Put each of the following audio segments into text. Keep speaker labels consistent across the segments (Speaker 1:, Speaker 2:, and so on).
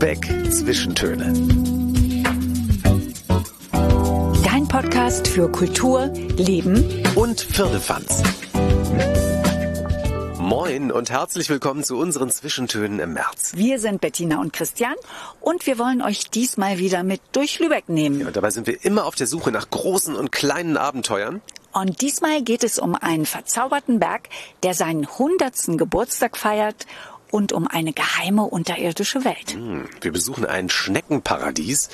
Speaker 1: Lübeck Zwischentöne.
Speaker 2: Dein Podcast für Kultur, Leben
Speaker 1: und Firlefanz. Moin und herzlich willkommen zu unseren Zwischentönen im März.
Speaker 2: Wir sind Bettina und Christian und wir wollen euch diesmal wieder mit durch Lübeck nehmen.
Speaker 1: Ja, dabei sind wir immer auf der Suche nach großen und kleinen Abenteuern.
Speaker 2: Und diesmal geht es um einen verzauberten Berg, der seinen hundertsten Geburtstag feiert und um eine geheime unterirdische Welt.
Speaker 1: Hm, wir besuchen ein Schneckenparadies.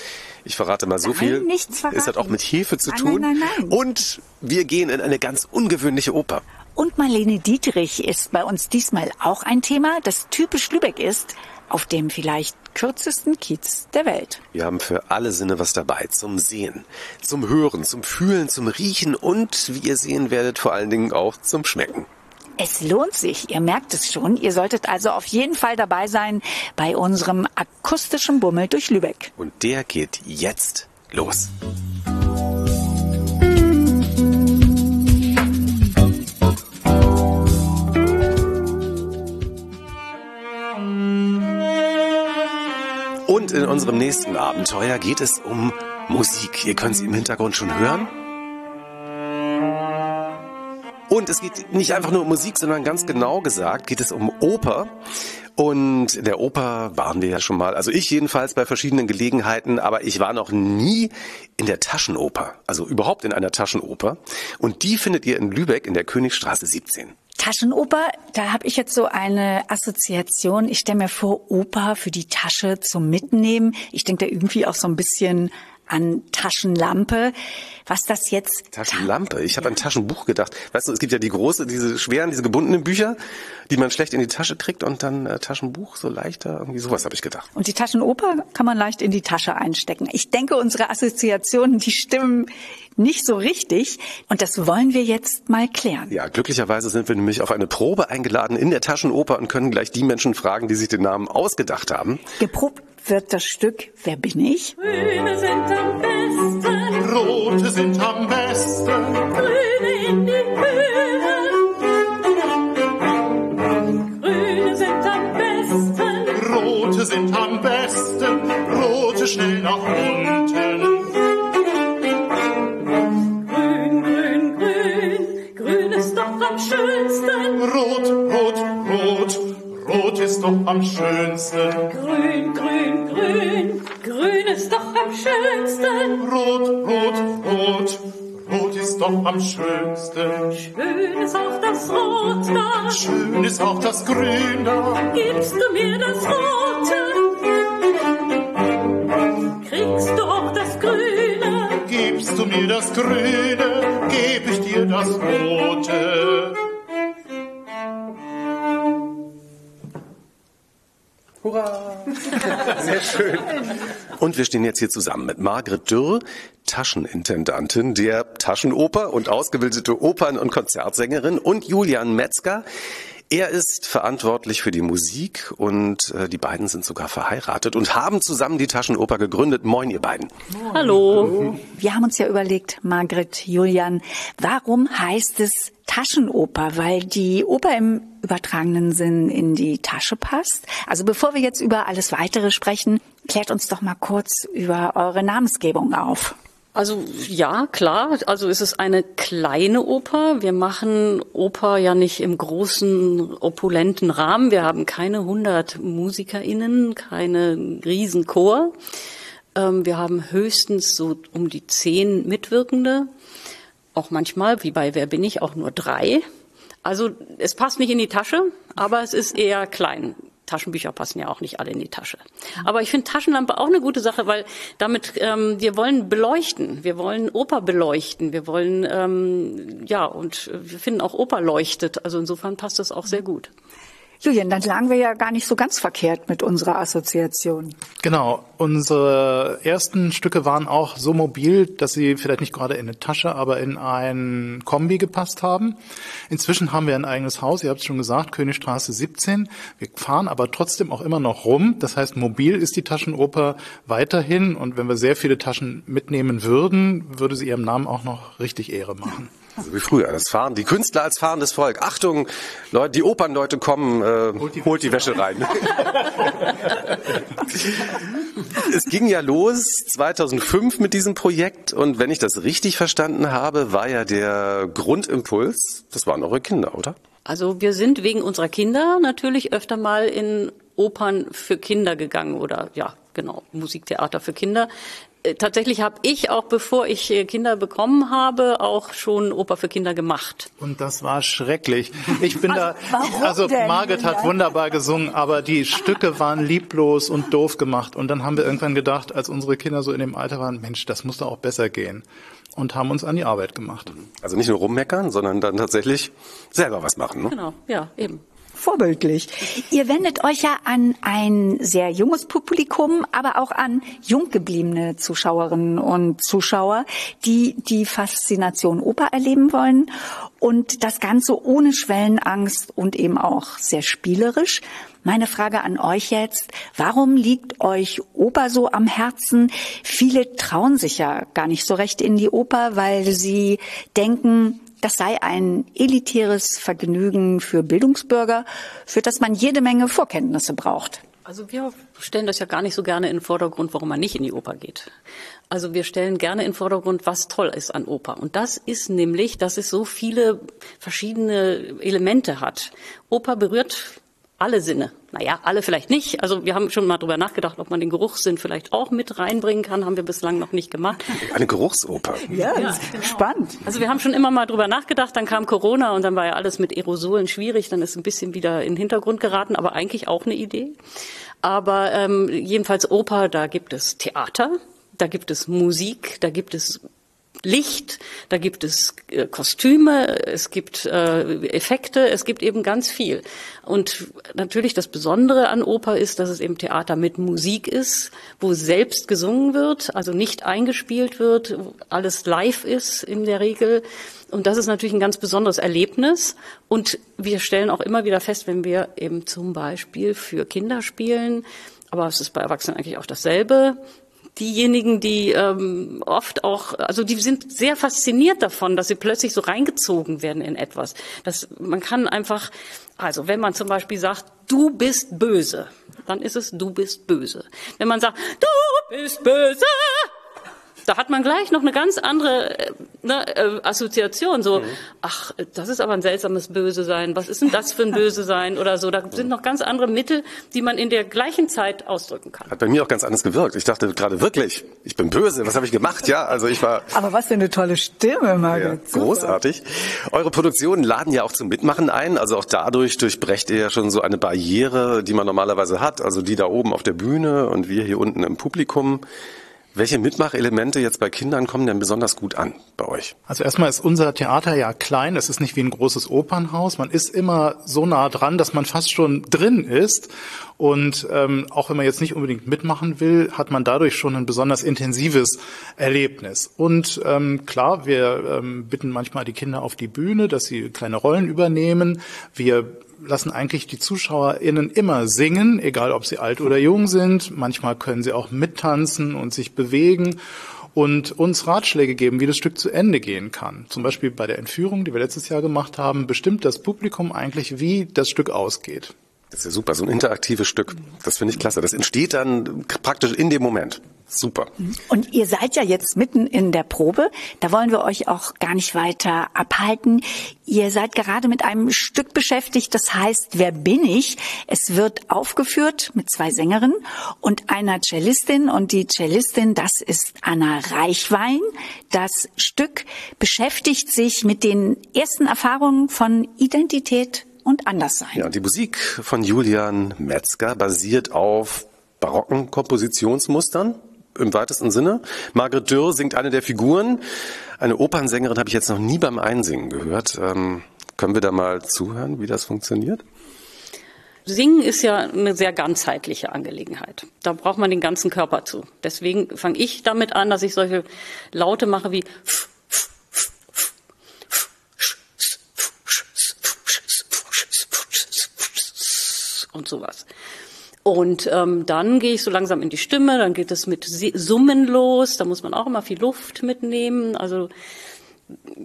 Speaker 1: Ich verrate mal so
Speaker 2: Nein,
Speaker 1: viel.
Speaker 2: nichts verraten.
Speaker 1: Es hat auch mit Hefe zu
Speaker 2: Nein,
Speaker 1: tun.
Speaker 2: nein, nein, nein.
Speaker 1: Und wir gehen in eine ganz ungewöhnliche Oper.
Speaker 2: Und Marlene Dietrich ist bei uns diesmal auch ein Thema, das typisch Lübeck ist, auf dem vielleicht kürzesten Kiez der Welt.
Speaker 1: Wir haben für alle Sinne was dabei. Zum Sehen, zum Hören, zum Fühlen, zum Riechen und, wie ihr sehen werdet, vor allen Dingen auch zum Schmecken.
Speaker 2: Es lohnt sich, ihr merkt es schon. Ihr solltet also auf jeden Fall dabei sein bei unserem akustischen Bummel durch Lübeck.
Speaker 1: Und der geht jetzt los. Und in unserem nächsten Abenteuer geht es um Musik. Ihr könnt sie im Hintergrund schon hören. Und es geht nicht einfach nur um Musik, sondern ganz genau gesagt geht es um Oper. Und der Oper waren wir ja schon mal, also ich jedenfalls bei verschiedenen Gelegenheiten, aber ich war noch nie in der Taschenoper, also überhaupt in einer Taschenoper. Und die findet ihr in Lübeck in der Königstraße 17.
Speaker 2: Taschenoper, da habe ich jetzt so eine Assoziation. Ich stelle mir vor, Oper für die Tasche zum Mitnehmen. Ich denke da irgendwie auch so ein bisschen an Taschenlampe. Was das jetzt
Speaker 1: Taschenlampe. Ich habe an Taschenbuch gedacht. Weißt du, es gibt ja die große, diese schweren, diese gebundenen Bücher, die man schlecht in die Tasche kriegt und dann äh, Taschenbuch so leichter. Irgendwie sowas habe ich gedacht.
Speaker 2: Und die Taschenoper kann man leicht in die Tasche einstecken. Ich denke, unsere Assoziationen, die stimmen nicht so richtig. Und das wollen wir jetzt mal klären.
Speaker 1: Ja, glücklicherweise sind wir nämlich auf eine Probe eingeladen in der Taschenoper und können gleich die Menschen fragen, die sich den Namen ausgedacht haben.
Speaker 2: Geprobt wird das Stück Wer bin ich?
Speaker 3: Grüne sind am besten,
Speaker 4: Rote sind am besten,
Speaker 3: Grüne in die Höhe. Grüne sind am besten,
Speaker 4: rote sind am besten, rote schnell nach unten.
Speaker 3: Grün, grün, grün, grün ist doch am schönsten.
Speaker 4: Rot, rot, rot, rot ist doch am schönsten.
Speaker 3: Grün, grün, grün, grün ist doch am schönsten.
Speaker 4: Rot, rot, rot, rot ist doch am schönsten.
Speaker 3: Schön ist auch das Rot da,
Speaker 4: Schön ist auch das Grün da.
Speaker 3: gibst du mir das Rote. Kriegst du auch das Grüne,
Speaker 4: Gibst du mir das Grüne, geb ich dir das Rote.
Speaker 1: Hurra! Sehr schön. Und wir stehen jetzt hier zusammen mit Margret Dürr, Taschenintendantin der Taschenoper und ausgebildete Opern- und Konzertsängerin und Julian Metzger. Er ist verantwortlich für die Musik und äh, die beiden sind sogar verheiratet und haben zusammen die Taschenoper gegründet. Moin, ihr beiden.
Speaker 3: Hallo.
Speaker 2: Wir haben uns ja überlegt, Margret, Julian, warum heißt es Taschenoper? Weil die Oper im übertragenen Sinn in die Tasche passt. Also bevor wir jetzt über alles weitere sprechen, klärt uns doch mal kurz über eure Namensgebung auf.
Speaker 5: Also ja, klar. Also es ist eine kleine Oper. Wir machen Oper ja nicht im großen, opulenten Rahmen. Wir haben keine 100 MusikerInnen, keine Riesenchor. Ähm, wir haben höchstens so um die zehn Mitwirkende. Auch manchmal, wie bei Wer bin ich, auch nur drei. Also es passt nicht in die Tasche, aber es ist eher klein. Taschenbücher passen ja auch nicht alle in die Tasche. Aber ich finde Taschenlampe auch eine gute Sache, weil damit ähm, wir wollen beleuchten, wir wollen Oper beleuchten, wir wollen ähm, ja und wir finden auch Oper leuchtet. Also insofern passt das auch sehr gut.
Speaker 2: Julian, dann lagen wir ja gar nicht so ganz verkehrt mit unserer Assoziation.
Speaker 6: Genau. Unsere ersten Stücke waren auch so mobil, dass sie vielleicht nicht gerade in eine Tasche, aber in ein Kombi gepasst haben. Inzwischen haben wir ein eigenes Haus, ihr habt es schon gesagt, Königstraße 17. Wir fahren aber trotzdem auch immer noch rum. Das heißt, mobil ist die Taschenoper weiterhin. Und wenn wir sehr viele Taschen mitnehmen würden, würde sie ihrem Namen auch noch richtig Ehre machen.
Speaker 1: Also wie früher, das Fahren, die Künstler als fahrendes Volk. Achtung, Leute, die Opernleute kommen, äh, holt, die holt die Wäsche rein. es ging ja los 2005 mit diesem Projekt und wenn ich das richtig verstanden habe, war ja der Grundimpuls, das waren eure Kinder, oder?
Speaker 5: Also wir sind wegen unserer Kinder natürlich öfter mal in Opern für Kinder gegangen oder ja, genau, Musiktheater für Kinder. Äh, tatsächlich habe ich auch, bevor ich äh, Kinder bekommen habe, auch schon Oper für Kinder gemacht.
Speaker 6: Und das war schrecklich. Ich bin da, also denn? Margaret hat wunderbar gesungen, aber die Stücke waren lieblos und doof gemacht. Und dann haben wir irgendwann gedacht, als unsere Kinder so in dem Alter waren, Mensch, das muss doch auch besser gehen. Und haben uns an die Arbeit gemacht.
Speaker 1: Also nicht nur rummeckern, sondern dann tatsächlich selber was machen. Ne?
Speaker 5: Genau, ja, eben
Speaker 2: vorbildlich. Ihr wendet euch ja an ein sehr junges Publikum, aber auch an jung gebliebene Zuschauerinnen und Zuschauer, die die Faszination Oper erleben wollen und das Ganze ohne Schwellenangst und eben auch sehr spielerisch. Meine Frage an euch jetzt, warum liegt euch Oper so am Herzen? Viele trauen sich ja gar nicht so recht in die Oper, weil sie denken, das sei ein elitäres Vergnügen für Bildungsbürger, für das man jede Menge Vorkenntnisse braucht.
Speaker 5: Also wir stellen das ja gar nicht so gerne in den Vordergrund, warum man nicht in die Oper geht. Also wir stellen gerne in den Vordergrund, was toll ist an Oper. Und das ist nämlich, dass es so viele verschiedene Elemente hat. Oper berührt alle Sinne. Naja, alle vielleicht nicht. Also wir haben schon mal drüber nachgedacht, ob man den Geruchssinn vielleicht auch mit reinbringen kann. Haben wir bislang noch nicht gemacht.
Speaker 1: Eine Geruchsoper.
Speaker 2: Ja, ja genau. spannend.
Speaker 5: Also wir haben schon immer mal drüber nachgedacht. Dann kam Corona und dann war ja alles mit Aerosolen schwierig. Dann ist ein bisschen wieder in den Hintergrund geraten, aber eigentlich auch eine Idee. Aber ähm, jedenfalls Oper, da gibt es Theater, da gibt es Musik, da gibt es Licht, da gibt es äh, Kostüme, es gibt äh, Effekte, es gibt eben ganz viel. Und natürlich das Besondere an Oper ist, dass es eben Theater mit Musik ist, wo selbst gesungen wird, also nicht eingespielt wird, alles live ist in der Regel. Und das ist natürlich ein ganz besonderes Erlebnis. Und wir stellen auch immer wieder fest, wenn wir eben zum Beispiel für Kinder spielen, aber es ist bei Erwachsenen eigentlich auch dasselbe, diejenigen, die ähm, oft auch, also die sind sehr fasziniert davon, dass sie plötzlich so reingezogen werden in etwas. Das, man kann einfach, also wenn man zum Beispiel sagt, du bist böse, dann ist es du bist böse. Wenn man sagt, du bist böse, da hat man gleich noch eine ganz andere äh, ne, äh, Assoziation. So, mhm. ach, das ist aber ein seltsames Böse sein. Was ist denn das für ein Böse sein oder so? Da sind noch ganz andere Mittel, die man in der gleichen Zeit ausdrücken kann.
Speaker 1: Hat bei mir auch ganz anders gewirkt. Ich dachte gerade wirklich, ich bin böse. Was habe ich gemacht? Ja, also ich war.
Speaker 2: Aber was für eine tolle Stimme, Margit.
Speaker 1: Ja, großartig. Eure Produktionen laden ja auch zum Mitmachen ein. Also auch dadurch durchbrecht ihr ja schon so eine Barriere, die man normalerweise hat. Also die da oben auf der Bühne und wir hier unten im Publikum. Welche Mitmachelemente jetzt bei Kindern kommen denn besonders gut an bei euch?
Speaker 6: Also erstmal ist unser Theater ja klein. Es ist nicht wie ein großes Opernhaus. Man ist immer so nah dran, dass man fast schon drin ist. Und ähm, auch wenn man jetzt nicht unbedingt mitmachen will, hat man dadurch schon ein besonders intensives Erlebnis. Und ähm, klar, wir ähm, bitten manchmal die Kinder auf die Bühne, dass sie kleine Rollen übernehmen. Wir lassen eigentlich die ZuschauerInnen immer singen, egal ob sie alt oder jung sind. Manchmal können sie auch mittanzen und sich bewegen und uns Ratschläge geben, wie das Stück zu Ende gehen kann. Zum Beispiel bei der Entführung, die wir letztes Jahr gemacht haben, bestimmt das Publikum eigentlich, wie das Stück ausgeht.
Speaker 1: Das ist ja super, so ein interaktives Stück. Das finde ich klasse. Das entsteht dann praktisch in dem Moment. Super.
Speaker 2: Und ihr seid ja jetzt mitten in der Probe. Da wollen wir euch auch gar nicht weiter abhalten. Ihr seid gerade mit einem Stück beschäftigt, das heißt Wer bin ich? Es wird aufgeführt mit zwei Sängerinnen und einer Cellistin. Und die Cellistin, das ist Anna Reichwein. Das Stück beschäftigt sich mit den ersten Erfahrungen von Identität und Anderssein.
Speaker 1: Ja, und die Musik von Julian Metzger basiert auf barocken Kompositionsmustern im weitesten Sinne. Margret Dürr singt eine der Figuren. Eine Opernsängerin habe ich jetzt noch nie beim Einsingen gehört. Ähm, können wir da mal zuhören, wie das funktioniert?
Speaker 5: Singen ist ja eine sehr ganzheitliche Angelegenheit. Da braucht man den ganzen Körper zu. Deswegen fange ich damit an, dass ich solche Laute mache wie und sowas. Und ähm, dann gehe ich so langsam in die Stimme, dann geht es mit Summen los, da muss man auch immer viel Luft mitnehmen. Also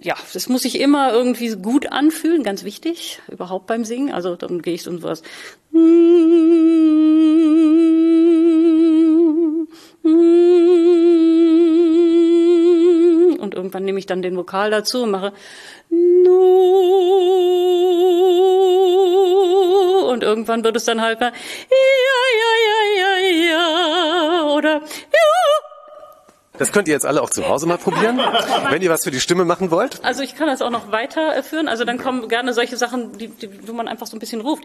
Speaker 5: ja, das muss sich immer irgendwie gut anfühlen, ganz wichtig, überhaupt beim Singen. Also dann gehe ich so was. Und irgendwann nehme ich dann den Vokal dazu und mache und irgendwann wird es dann halt mal ja, ja, ja, ja, ja oder ja.
Speaker 1: Das könnt ihr jetzt alle auch zu Hause mal probieren, wenn ihr was für die Stimme machen wollt.
Speaker 5: Also ich kann das auch noch weiterführen. Also dann kommen gerne solche Sachen, die, die, wo man einfach so ein bisschen ruft.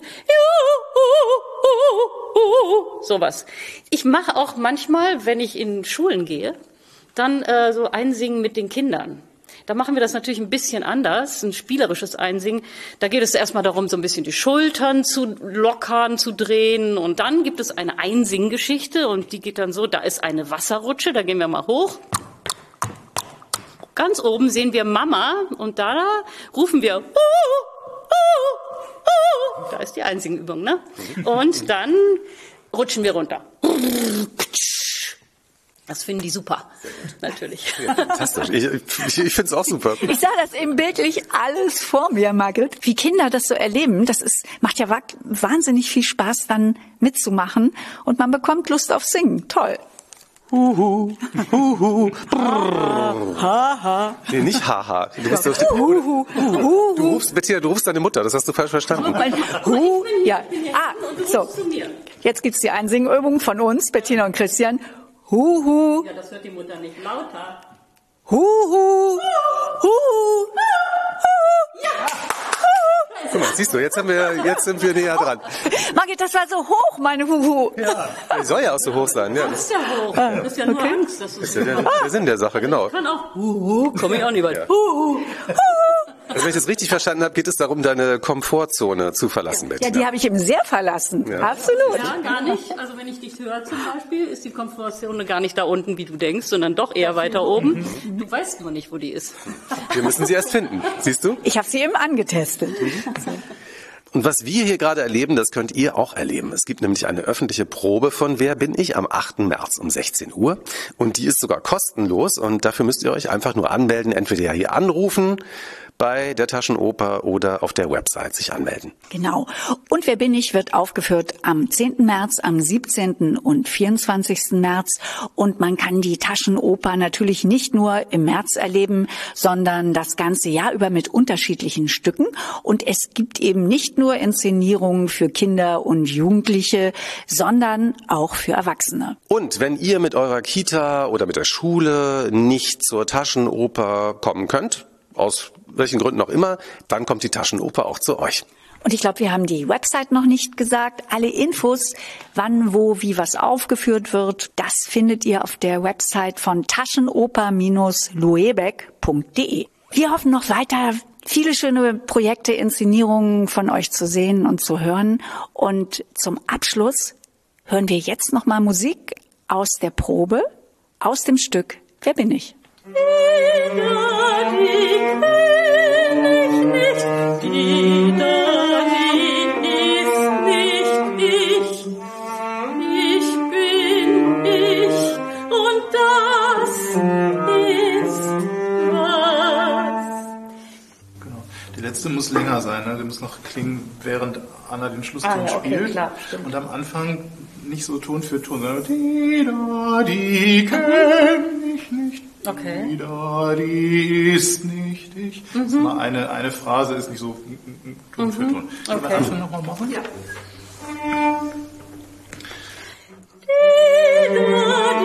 Speaker 5: Sowas. Ich mache auch manchmal, wenn ich in Schulen gehe, dann äh, so einsingen mit den Kindern. Da machen wir das natürlich ein bisschen anders, ein spielerisches Einsingen. Da geht es erstmal darum, so ein bisschen die Schultern zu lockern, zu drehen. Und dann gibt es eine Einsinggeschichte und die geht dann so, da ist eine Wasserrutsche, da gehen wir mal hoch. Ganz oben sehen wir Mama und da rufen wir, uh, uh, uh. da ist die Einsingenübung, ne? Und dann rutschen wir runter. Das finden die super, natürlich.
Speaker 1: Fantastisch. Ich, ich, ich finde es auch super.
Speaker 2: Ich sah das eben bildlich alles vor mir, Margret. Wie Kinder das so erleben, das ist, macht ja wahnsinnig viel Spaß, dann mitzumachen. Und man bekommt Lust auf Singen. Toll.
Speaker 1: Huhu, huhu, Haha. Nee, nicht haha. Du bist doch Huhu, Huhu. Du rufst, Bettina, du rufst deine Mutter, das hast du falsch verstanden.
Speaker 2: Hu, ja. Ah, so. Jetzt gibt's die Einsingenübung von uns, Bettina und Christian. Huhu.
Speaker 5: Ja, das hört die Mutter nicht lauter.
Speaker 2: Huhu. Huhu.
Speaker 5: Ja.
Speaker 1: Guck mal, siehst du, jetzt haben wir, jetzt sind wir näher dran.
Speaker 2: Margit, das war so hoch, meine Huhu.
Speaker 1: Ja, die soll ja auch so hoch sein. Ja.
Speaker 5: Das ist ja hoch. Das ist ja nur
Speaker 2: Okay.
Speaker 5: Angst. Dass du
Speaker 1: Das ist ja der, der Sinn der Sache, genau.
Speaker 5: kann auch Huhu, komme ich auch nicht weit.
Speaker 1: Ja.
Speaker 5: Huhu.
Speaker 1: Also wenn ich das richtig verstanden habe, geht es darum, deine Komfortzone zu verlassen,
Speaker 2: Ja,
Speaker 1: Bettina.
Speaker 2: die habe ich eben sehr verlassen.
Speaker 1: Ja.
Speaker 2: Absolut.
Speaker 5: Ja, gar nicht. Also wenn ich dich höre zum Beispiel, ist die Komfortzone gar nicht da unten, wie du denkst, sondern doch eher weiter oben. Du weißt nur nicht, wo die ist.
Speaker 1: Wir müssen sie erst finden. Siehst du?
Speaker 2: Ich habe sie eben angetestet.
Speaker 1: Und was wir hier gerade erleben, das könnt ihr auch erleben. Es gibt nämlich eine öffentliche Probe von Wer bin ich am 8. März um 16 Uhr. Und die ist sogar kostenlos. Und dafür müsst ihr euch einfach nur anmelden. Entweder hier anrufen bei der Taschenoper oder auf der Website sich anmelden.
Speaker 2: Genau. Und Wer bin ich wird aufgeführt am 10. März, am 17. und 24. März. Und man kann die Taschenoper natürlich nicht nur im März erleben, sondern das ganze Jahr über mit unterschiedlichen Stücken. Und es gibt eben nicht nur Inszenierungen für Kinder und Jugendliche, sondern auch für Erwachsene.
Speaker 1: Und wenn ihr mit eurer Kita oder mit der Schule nicht zur Taschenoper kommen könnt, aus welchen Gründen auch immer, dann kommt die Taschenoper auch zu euch.
Speaker 2: Und ich glaube, wir haben die Website noch nicht gesagt. Alle Infos, wann, wo, wie was aufgeführt wird, das findet ihr auf der Website von taschenoper-luebeck.de. Wir hoffen noch weiter viele schöne Projekte, Inszenierungen von euch zu sehen und zu hören. Und zum Abschluss hören wir jetzt noch mal Musik aus der Probe, aus dem Stück Wer bin ich?
Speaker 6: Die letzte muss länger sein, ne? Die muss noch klingen, während Anna den Schlusston
Speaker 2: Ah, ja, okay,
Speaker 6: spielt.
Speaker 2: klar,
Speaker 6: und am Anfang nicht so Ton für Ton, sondern die da, die kenn ich nicht.
Speaker 5: Okay.
Speaker 6: Die da, die ist nicht ich.
Speaker 2: Mhm.
Speaker 6: Das ist mal eine, eine Phrase ist nicht so Ton für Ton. Sollen wir das nochmal machen? Ja. Wunderbar,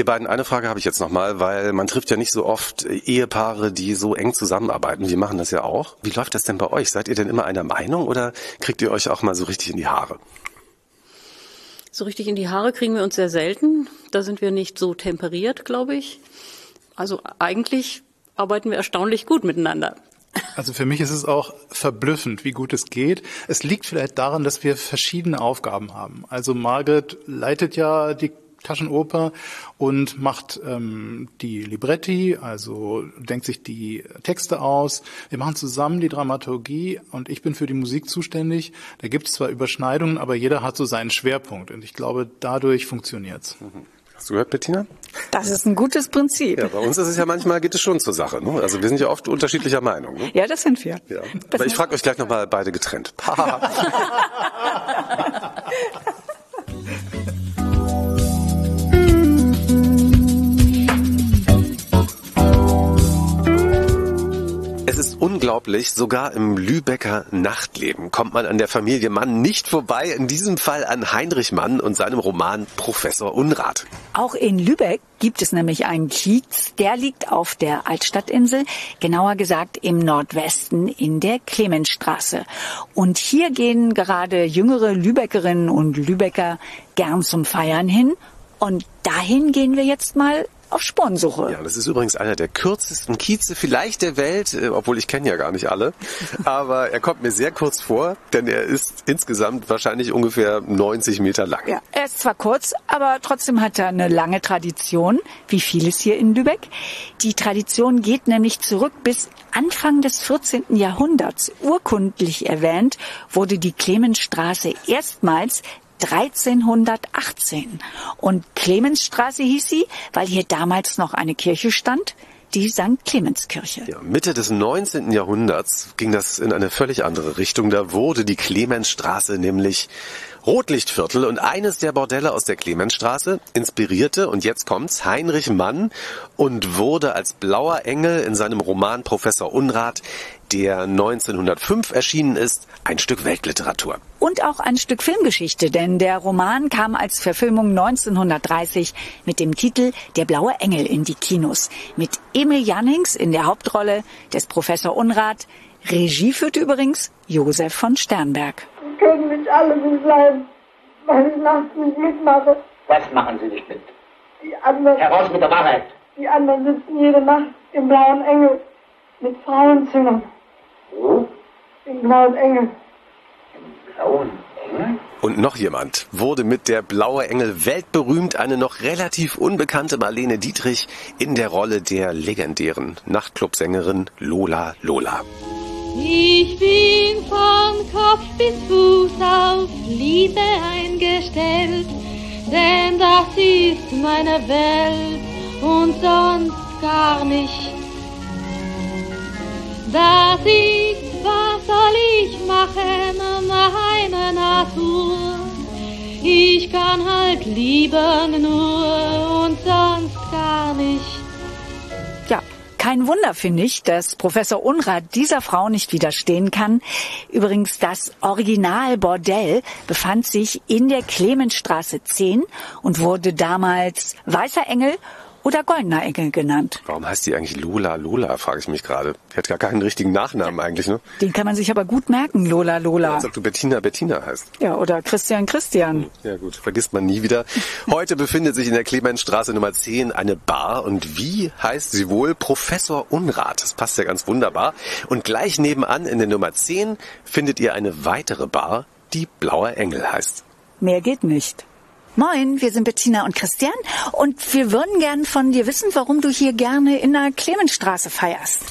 Speaker 1: Ihr beiden, eine Frage habe ich jetzt nochmal, weil man trifft ja nicht so oft Ehepaare, die so eng zusammenarbeiten. Wir machen das ja auch. Wie läuft das denn bei euch? Seid ihr denn immer einer Meinung oder kriegt ihr euch auch mal so richtig in die Haare?
Speaker 5: So richtig in die Haare kriegen wir uns sehr selten. Da sind wir nicht so temperiert, glaube ich. Also eigentlich arbeiten wir erstaunlich gut miteinander.
Speaker 6: Also für mich ist es auch verblüffend, wie gut es geht. Es liegt vielleicht daran, dass wir verschiedene Aufgaben haben. Also Margaret leitet ja die Taschenoper und macht ähm, die Libretti, also denkt sich die Texte aus. Wir machen zusammen die Dramaturgie und ich bin für die Musik zuständig. Da gibt es zwar Überschneidungen, aber jeder hat so seinen Schwerpunkt und ich glaube, dadurch funktioniert's.
Speaker 1: Mhm. Hast du gehört, Bettina?
Speaker 2: Das ist ein gutes Prinzip.
Speaker 1: Ja, bei uns ist es ja manchmal, geht es schon zur Sache. Ne? Also wir sind ja oft unterschiedlicher Meinung. Ne?
Speaker 2: Ja, das sind wir.
Speaker 1: Ja. Aber ich frage euch gleich nochmal beide getrennt. unglaublich, sogar im Lübecker Nachtleben kommt man an der Familie Mann nicht vorbei, in diesem Fall an Heinrich Mann und seinem Roman Professor Unrat.
Speaker 2: Auch in Lübeck gibt es nämlich einen Kiez, der liegt auf der Altstadtinsel, genauer gesagt im Nordwesten in der Clemensstraße. Und hier gehen gerade jüngere Lübeckerinnen und Lübecker gern zum Feiern hin. Und dahin gehen wir jetzt mal auf Spurensuche.
Speaker 1: Ja, das ist übrigens einer der kürzesten Kieze vielleicht der Welt, äh, obwohl ich kenne ja gar nicht alle. Aber er kommt mir sehr kurz vor, denn er ist insgesamt wahrscheinlich ungefähr 90 Meter lang.
Speaker 2: Ja, er ist zwar kurz, aber trotzdem hat er eine lange Tradition, wie vieles hier in Lübeck. Die Tradition geht nämlich zurück bis Anfang des 14. Jahrhunderts. Urkundlich erwähnt wurde die Clemensstraße erstmals 1318. Und Clemensstraße hieß sie, weil hier damals noch eine Kirche stand, die St. Clemenskirche.
Speaker 1: Ja, Mitte des 19. Jahrhunderts ging das in eine völlig andere Richtung. Da wurde die Clemensstraße nämlich Rotlichtviertel und eines der Bordelle aus der Clemensstraße inspirierte, und jetzt kommt's, Heinrich Mann und wurde als blauer Engel in seinem Roman Professor Unrat, der 1905 erschienen ist, ein Stück Weltliteratur.
Speaker 2: Und auch ein Stück Filmgeschichte, denn der Roman kam als Verfilmung 1930 mit dem Titel Der blaue Engel in die Kinos. Mit Emil Jannings in der Hauptrolle des Professor Unrat. Regie führte übrigens Josef von Sternberg
Speaker 7: können nicht alle nicht bleiben, weil ich nachts nicht mitmache.
Speaker 8: Was machen Sie nicht mit?
Speaker 7: Die anderen,
Speaker 8: Heraus mit der Wahrheit!
Speaker 7: Die anderen sitzen jede Nacht im blauen Engel mit Frauenzimmern.
Speaker 8: Wo?
Speaker 7: Im blauen Engel.
Speaker 8: Im blauen Engel?
Speaker 1: Und noch jemand wurde mit der Blaue Engel weltberühmt, eine noch relativ unbekannte Marlene Dietrich in der Rolle der legendären Nachtclubsängerin Lola Lola.
Speaker 3: Ich bin von Kopf bis Fuß auf Liebe eingestellt, denn das ist meine Welt und sonst gar nicht. Das ist, was soll ich machen, meine Natur. Ich kann halt lieben nur und sonst gar nicht.
Speaker 2: Kein Wunder, finde ich, dass Professor Unrat dieser Frau nicht widerstehen kann. Übrigens, das Original Bordell befand sich in der Clemensstraße 10 und wurde damals Weißer Engel oder Goldener Engel genannt.
Speaker 1: Warum heißt die eigentlich Lola Lola, frage ich mich gerade. Die hat gar keinen richtigen Nachnamen eigentlich, ne?
Speaker 2: Den kann man sich aber gut merken, Lola Lola.
Speaker 1: Als ob du Bettina Bettina heißt.
Speaker 2: Ja, oder Christian Christian. Hm,
Speaker 1: ja gut, vergisst man nie wieder. Heute befindet sich in der Clemensstraße Nummer 10 eine Bar und wie heißt sie wohl? Professor Unrat. Das passt ja ganz wunderbar. Und gleich nebenan in der Nummer 10 findet ihr eine weitere Bar, die Blauer Engel heißt.
Speaker 2: Mehr geht nicht. Moin, wir sind Bettina und Christian und wir würden gern von dir wissen, warum du hier gerne in der Clemensstraße feierst.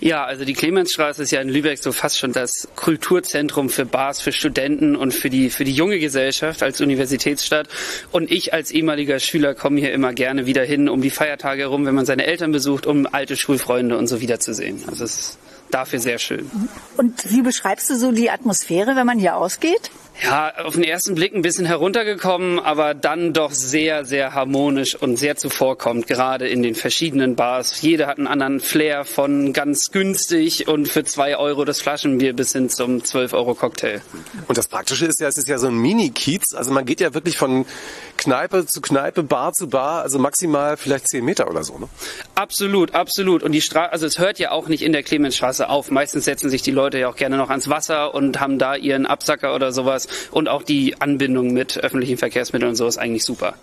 Speaker 9: Ja, also die Clemensstraße ist ja in Lübeck so fast schon das Kulturzentrum für Bars, für Studenten und für die, für die junge Gesellschaft als Universitätsstadt. Und ich als ehemaliger Schüler komme hier immer gerne wieder hin, um die Feiertage herum, wenn man seine Eltern besucht, um alte Schulfreunde und so wiederzusehen. Also es ist dafür sehr schön.
Speaker 2: Und wie beschreibst du so die Atmosphäre, wenn man hier ausgeht?
Speaker 9: Ja, auf den ersten Blick ein bisschen heruntergekommen, aber dann doch sehr, sehr harmonisch und sehr zuvorkommt, gerade in den verschiedenen Bars. Jeder hat einen anderen Flair von ganz günstig und für zwei Euro das Flaschenbier bis hin zum 12 Euro Cocktail.
Speaker 1: Und das Praktische ist ja, es ist ja so ein Mini-Kiez. Also man geht ja wirklich von Kneipe zu Kneipe, Bar zu Bar, also maximal vielleicht zehn Meter oder so, ne?
Speaker 9: Absolut, absolut. Und die Straße, also es hört ja auch nicht in der Clemensstraße auf. Meistens setzen sich die Leute ja auch gerne noch ans Wasser und haben da ihren Absacker oder sowas. Und auch die Anbindung mit öffentlichen Verkehrsmitteln und so ist eigentlich super.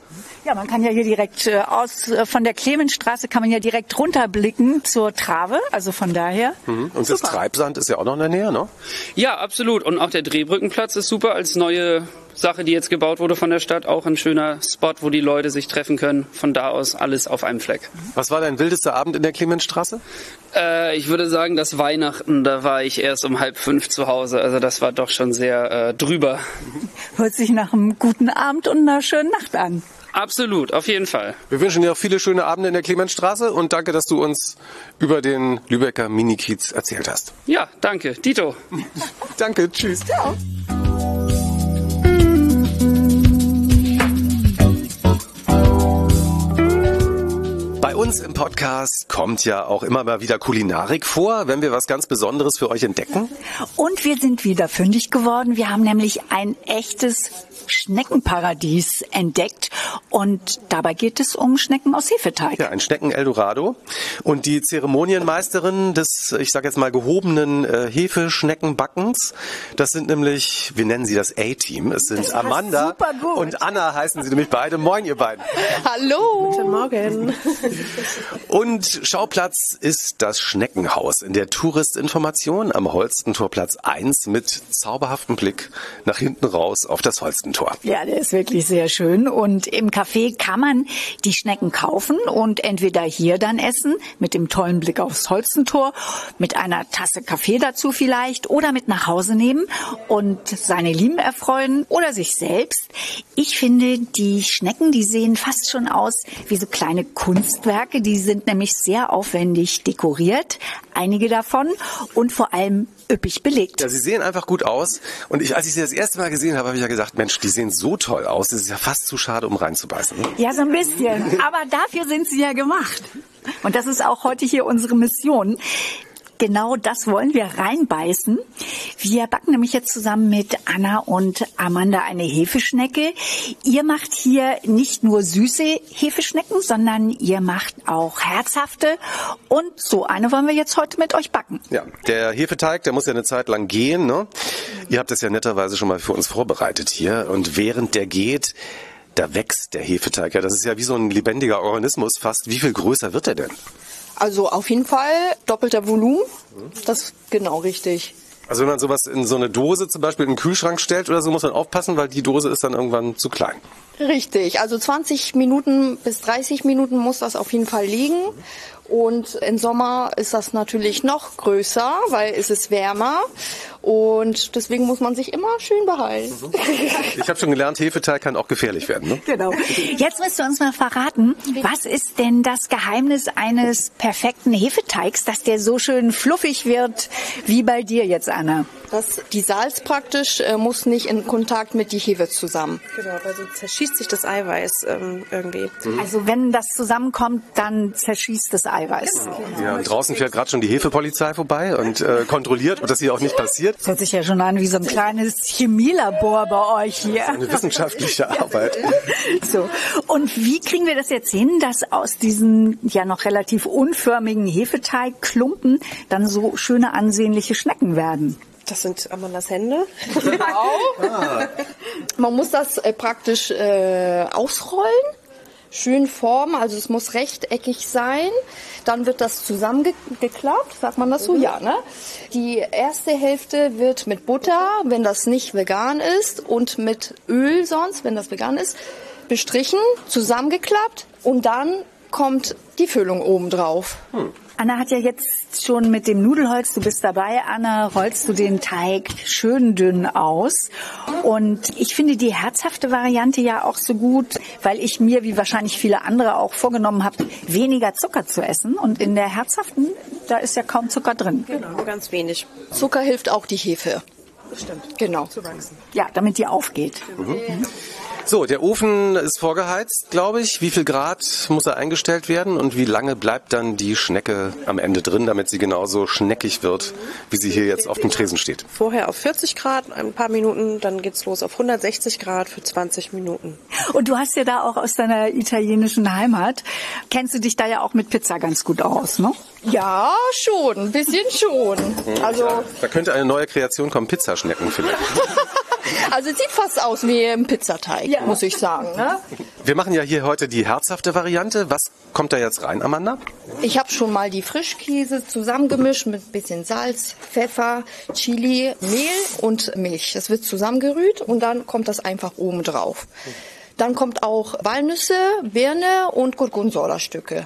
Speaker 2: Ja, man kann ja hier direkt äh, aus äh, von der Clemensstraße kann man ja direkt runterblicken zur Trave, also von daher.
Speaker 1: Mhm. Und das Treibsand ist ja auch noch in der Nähe, ne?
Speaker 9: Ja, absolut. Und auch der Drehbrückenplatz ist super als neue Sache, die jetzt gebaut wurde von der Stadt. Auch ein schöner Spot, wo die Leute sich treffen können. Von da aus alles auf einem Fleck.
Speaker 1: Was war dein wildester Abend in der Clemensstraße?
Speaker 9: Äh, ich würde sagen, das Weihnachten, da war ich erst um halb fünf zu Hause. Also das war doch schon sehr äh, drüber.
Speaker 2: Hört sich nach einem guten Abend und einer schönen Nacht an.
Speaker 9: Absolut, auf jeden Fall.
Speaker 1: Wir wünschen dir auch viele schöne Abende in der Clemensstraße und danke, dass du uns über den Lübecker Minikiez erzählt hast.
Speaker 9: Ja, danke. Dito.
Speaker 1: danke, tschüss.
Speaker 2: Ciao.
Speaker 1: Bei uns im Podcast kommt ja auch immer mal wieder Kulinarik vor, wenn wir was ganz Besonderes für euch entdecken.
Speaker 2: Und wir sind wieder fündig geworden. Wir haben nämlich ein echtes Schneckenparadies entdeckt und dabei geht es um Schnecken aus Hefeteig.
Speaker 1: Ja, ein Schnecken-Eldorado. Und die Zeremonienmeisterin des, ich sage jetzt mal, gehobenen äh, Hefeschneckenbackens, das sind nämlich, wir nennen sie das A-Team. Es sind Amanda und Anna heißen sie nämlich beide. Moin, ihr beiden.
Speaker 10: Hallo. Guten Morgen.
Speaker 1: Und Schauplatz ist das Schneckenhaus in der Touristinformation am Holstentorplatz 1 mit zauberhaftem Blick nach hinten raus auf das Holstentor.
Speaker 2: Ja, der ist wirklich sehr schön. Und im Café kann man die Schnecken kaufen und entweder hier dann essen, mit dem tollen Blick aufs Holstentor, mit einer Tasse Kaffee dazu vielleicht, oder mit nach Hause nehmen und seine Lieben erfreuen oder sich selbst. Ich finde, die Schnecken, die sehen fast schon aus wie so kleine Kunstwerke. Die sind nämlich sehr aufwendig dekoriert, einige davon, und vor allem üppig belegt.
Speaker 1: Ja, sie sehen einfach gut aus. Und ich, als ich sie das erste Mal gesehen habe, habe ich ja gesagt, Mensch, die sehen so toll aus. Das ist ja fast zu schade, um reinzubeißen. Ne?
Speaker 2: Ja, so ein bisschen. Aber dafür sind sie ja gemacht. Und das ist auch heute hier unsere Mission. Genau das wollen wir reinbeißen. Wir backen nämlich jetzt zusammen mit Anna und Amanda eine Hefeschnecke. Ihr macht hier nicht nur süße Hefeschnecken, sondern ihr macht auch herzhafte. Und so eine wollen wir jetzt heute mit euch backen.
Speaker 1: Ja, der Hefeteig, der muss ja eine Zeit lang gehen. Ne? Ihr habt das ja netterweise schon mal für uns vorbereitet hier. Und während der geht, da wächst der Hefeteig. Ja, das ist ja wie so ein lebendiger Organismus fast. Wie viel größer wird er denn?
Speaker 10: Also auf jeden Fall doppelter Volumen. Das ist genau richtig.
Speaker 1: Also wenn man sowas in so eine Dose zum Beispiel in den Kühlschrank stellt oder so, muss man aufpassen, weil die Dose ist dann irgendwann zu klein.
Speaker 10: Richtig, also 20 Minuten bis 30 Minuten muss das auf jeden Fall liegen. Und im Sommer ist das natürlich noch größer, weil es ist wärmer. Und deswegen muss man sich immer schön behalten.
Speaker 1: Ich habe schon gelernt, Hefeteig kann auch gefährlich werden. Ne?
Speaker 2: Genau. Jetzt müsst ihr uns mal verraten, was ist denn das Geheimnis eines perfekten Hefeteigs, dass der so schön fluffig wird, wie bei dir jetzt, Anna?
Speaker 10: Das, die Salz praktisch äh, muss nicht in Kontakt mit die Hefe zusammen.
Speaker 11: Genau, weil so zerschießt sich das Eiweiß ähm, irgendwie.
Speaker 2: Also wenn das zusammenkommt, dann zerschießt das Eiweiß.
Speaker 1: Genau. Ja, und draußen fährt gerade schon die Hefepolizei vorbei und äh, kontrolliert, ob das hier auch nicht passiert.
Speaker 2: Das hört sich ja schon an wie so ein kleines Chemielabor bei euch hier.
Speaker 1: Eine wissenschaftliche Arbeit.
Speaker 2: So. Und wie kriegen wir das jetzt hin, dass aus diesen ja noch relativ unförmigen Hefeteigklumpen dann so schöne ansehnliche Schnecken werden?
Speaker 11: Das sind Amandas Hände.
Speaker 10: Genau.
Speaker 1: Ah.
Speaker 10: Man muss das äh, praktisch äh, ausrollen, schön formen, also es muss rechteckig sein. Dann wird das zusammengeklappt, sagt man das so? Ja, ne? Die erste Hälfte wird mit Butter, wenn das nicht vegan ist, und mit Öl sonst, wenn das vegan ist, bestrichen, zusammengeklappt und dann kommt die Füllung oben drauf.
Speaker 1: Hm.
Speaker 2: Anna hat ja jetzt schon mit dem Nudelholz, du bist dabei, Anna, rollst du den Teig schön dünn aus. Und ich finde die herzhafte Variante ja auch so gut, weil ich mir, wie wahrscheinlich viele andere auch vorgenommen habe, weniger Zucker zu essen. Und in der herzhaften, da ist ja kaum Zucker drin.
Speaker 11: Genau, nur ganz wenig.
Speaker 10: Zucker hilft auch die Hefe.
Speaker 11: Stimmt.
Speaker 10: Genau.
Speaker 11: Zu wachsen.
Speaker 2: Ja, damit die aufgeht.
Speaker 1: Mhm. So, der Ofen ist vorgeheizt, glaube ich. Wie viel Grad muss er eingestellt werden und wie lange bleibt dann die Schnecke am Ende drin, damit sie genauso schneckig wird, wie sie hier jetzt auf dem Tresen steht?
Speaker 11: Vorher auf 40 Grad, ein paar Minuten, dann geht's los auf 160 Grad für 20 Minuten.
Speaker 2: Und du hast ja da auch aus deiner italienischen Heimat, kennst du dich da ja auch mit Pizza ganz gut aus, ne?
Speaker 10: Ja, schon, ein bisschen schon. Also
Speaker 1: Da könnte eine neue Kreation kommen, Pizzaschnecken vielleicht.
Speaker 10: Also es sieht fast aus wie ein Pizzateig, muss ich sagen. Ne?
Speaker 1: Wir machen ja hier heute die herzhafte Variante. Was kommt da jetzt rein, Amanda?
Speaker 10: Ich habe schon mal die Frischkäse zusammengemischt mit ein bisschen Salz, Pfeffer, Chili, Mehl und Milch. Das wird zusammengerührt und dann kommt das einfach oben drauf. Dann kommt auch Walnüsse, Birne und Gorgonzola-Stücke.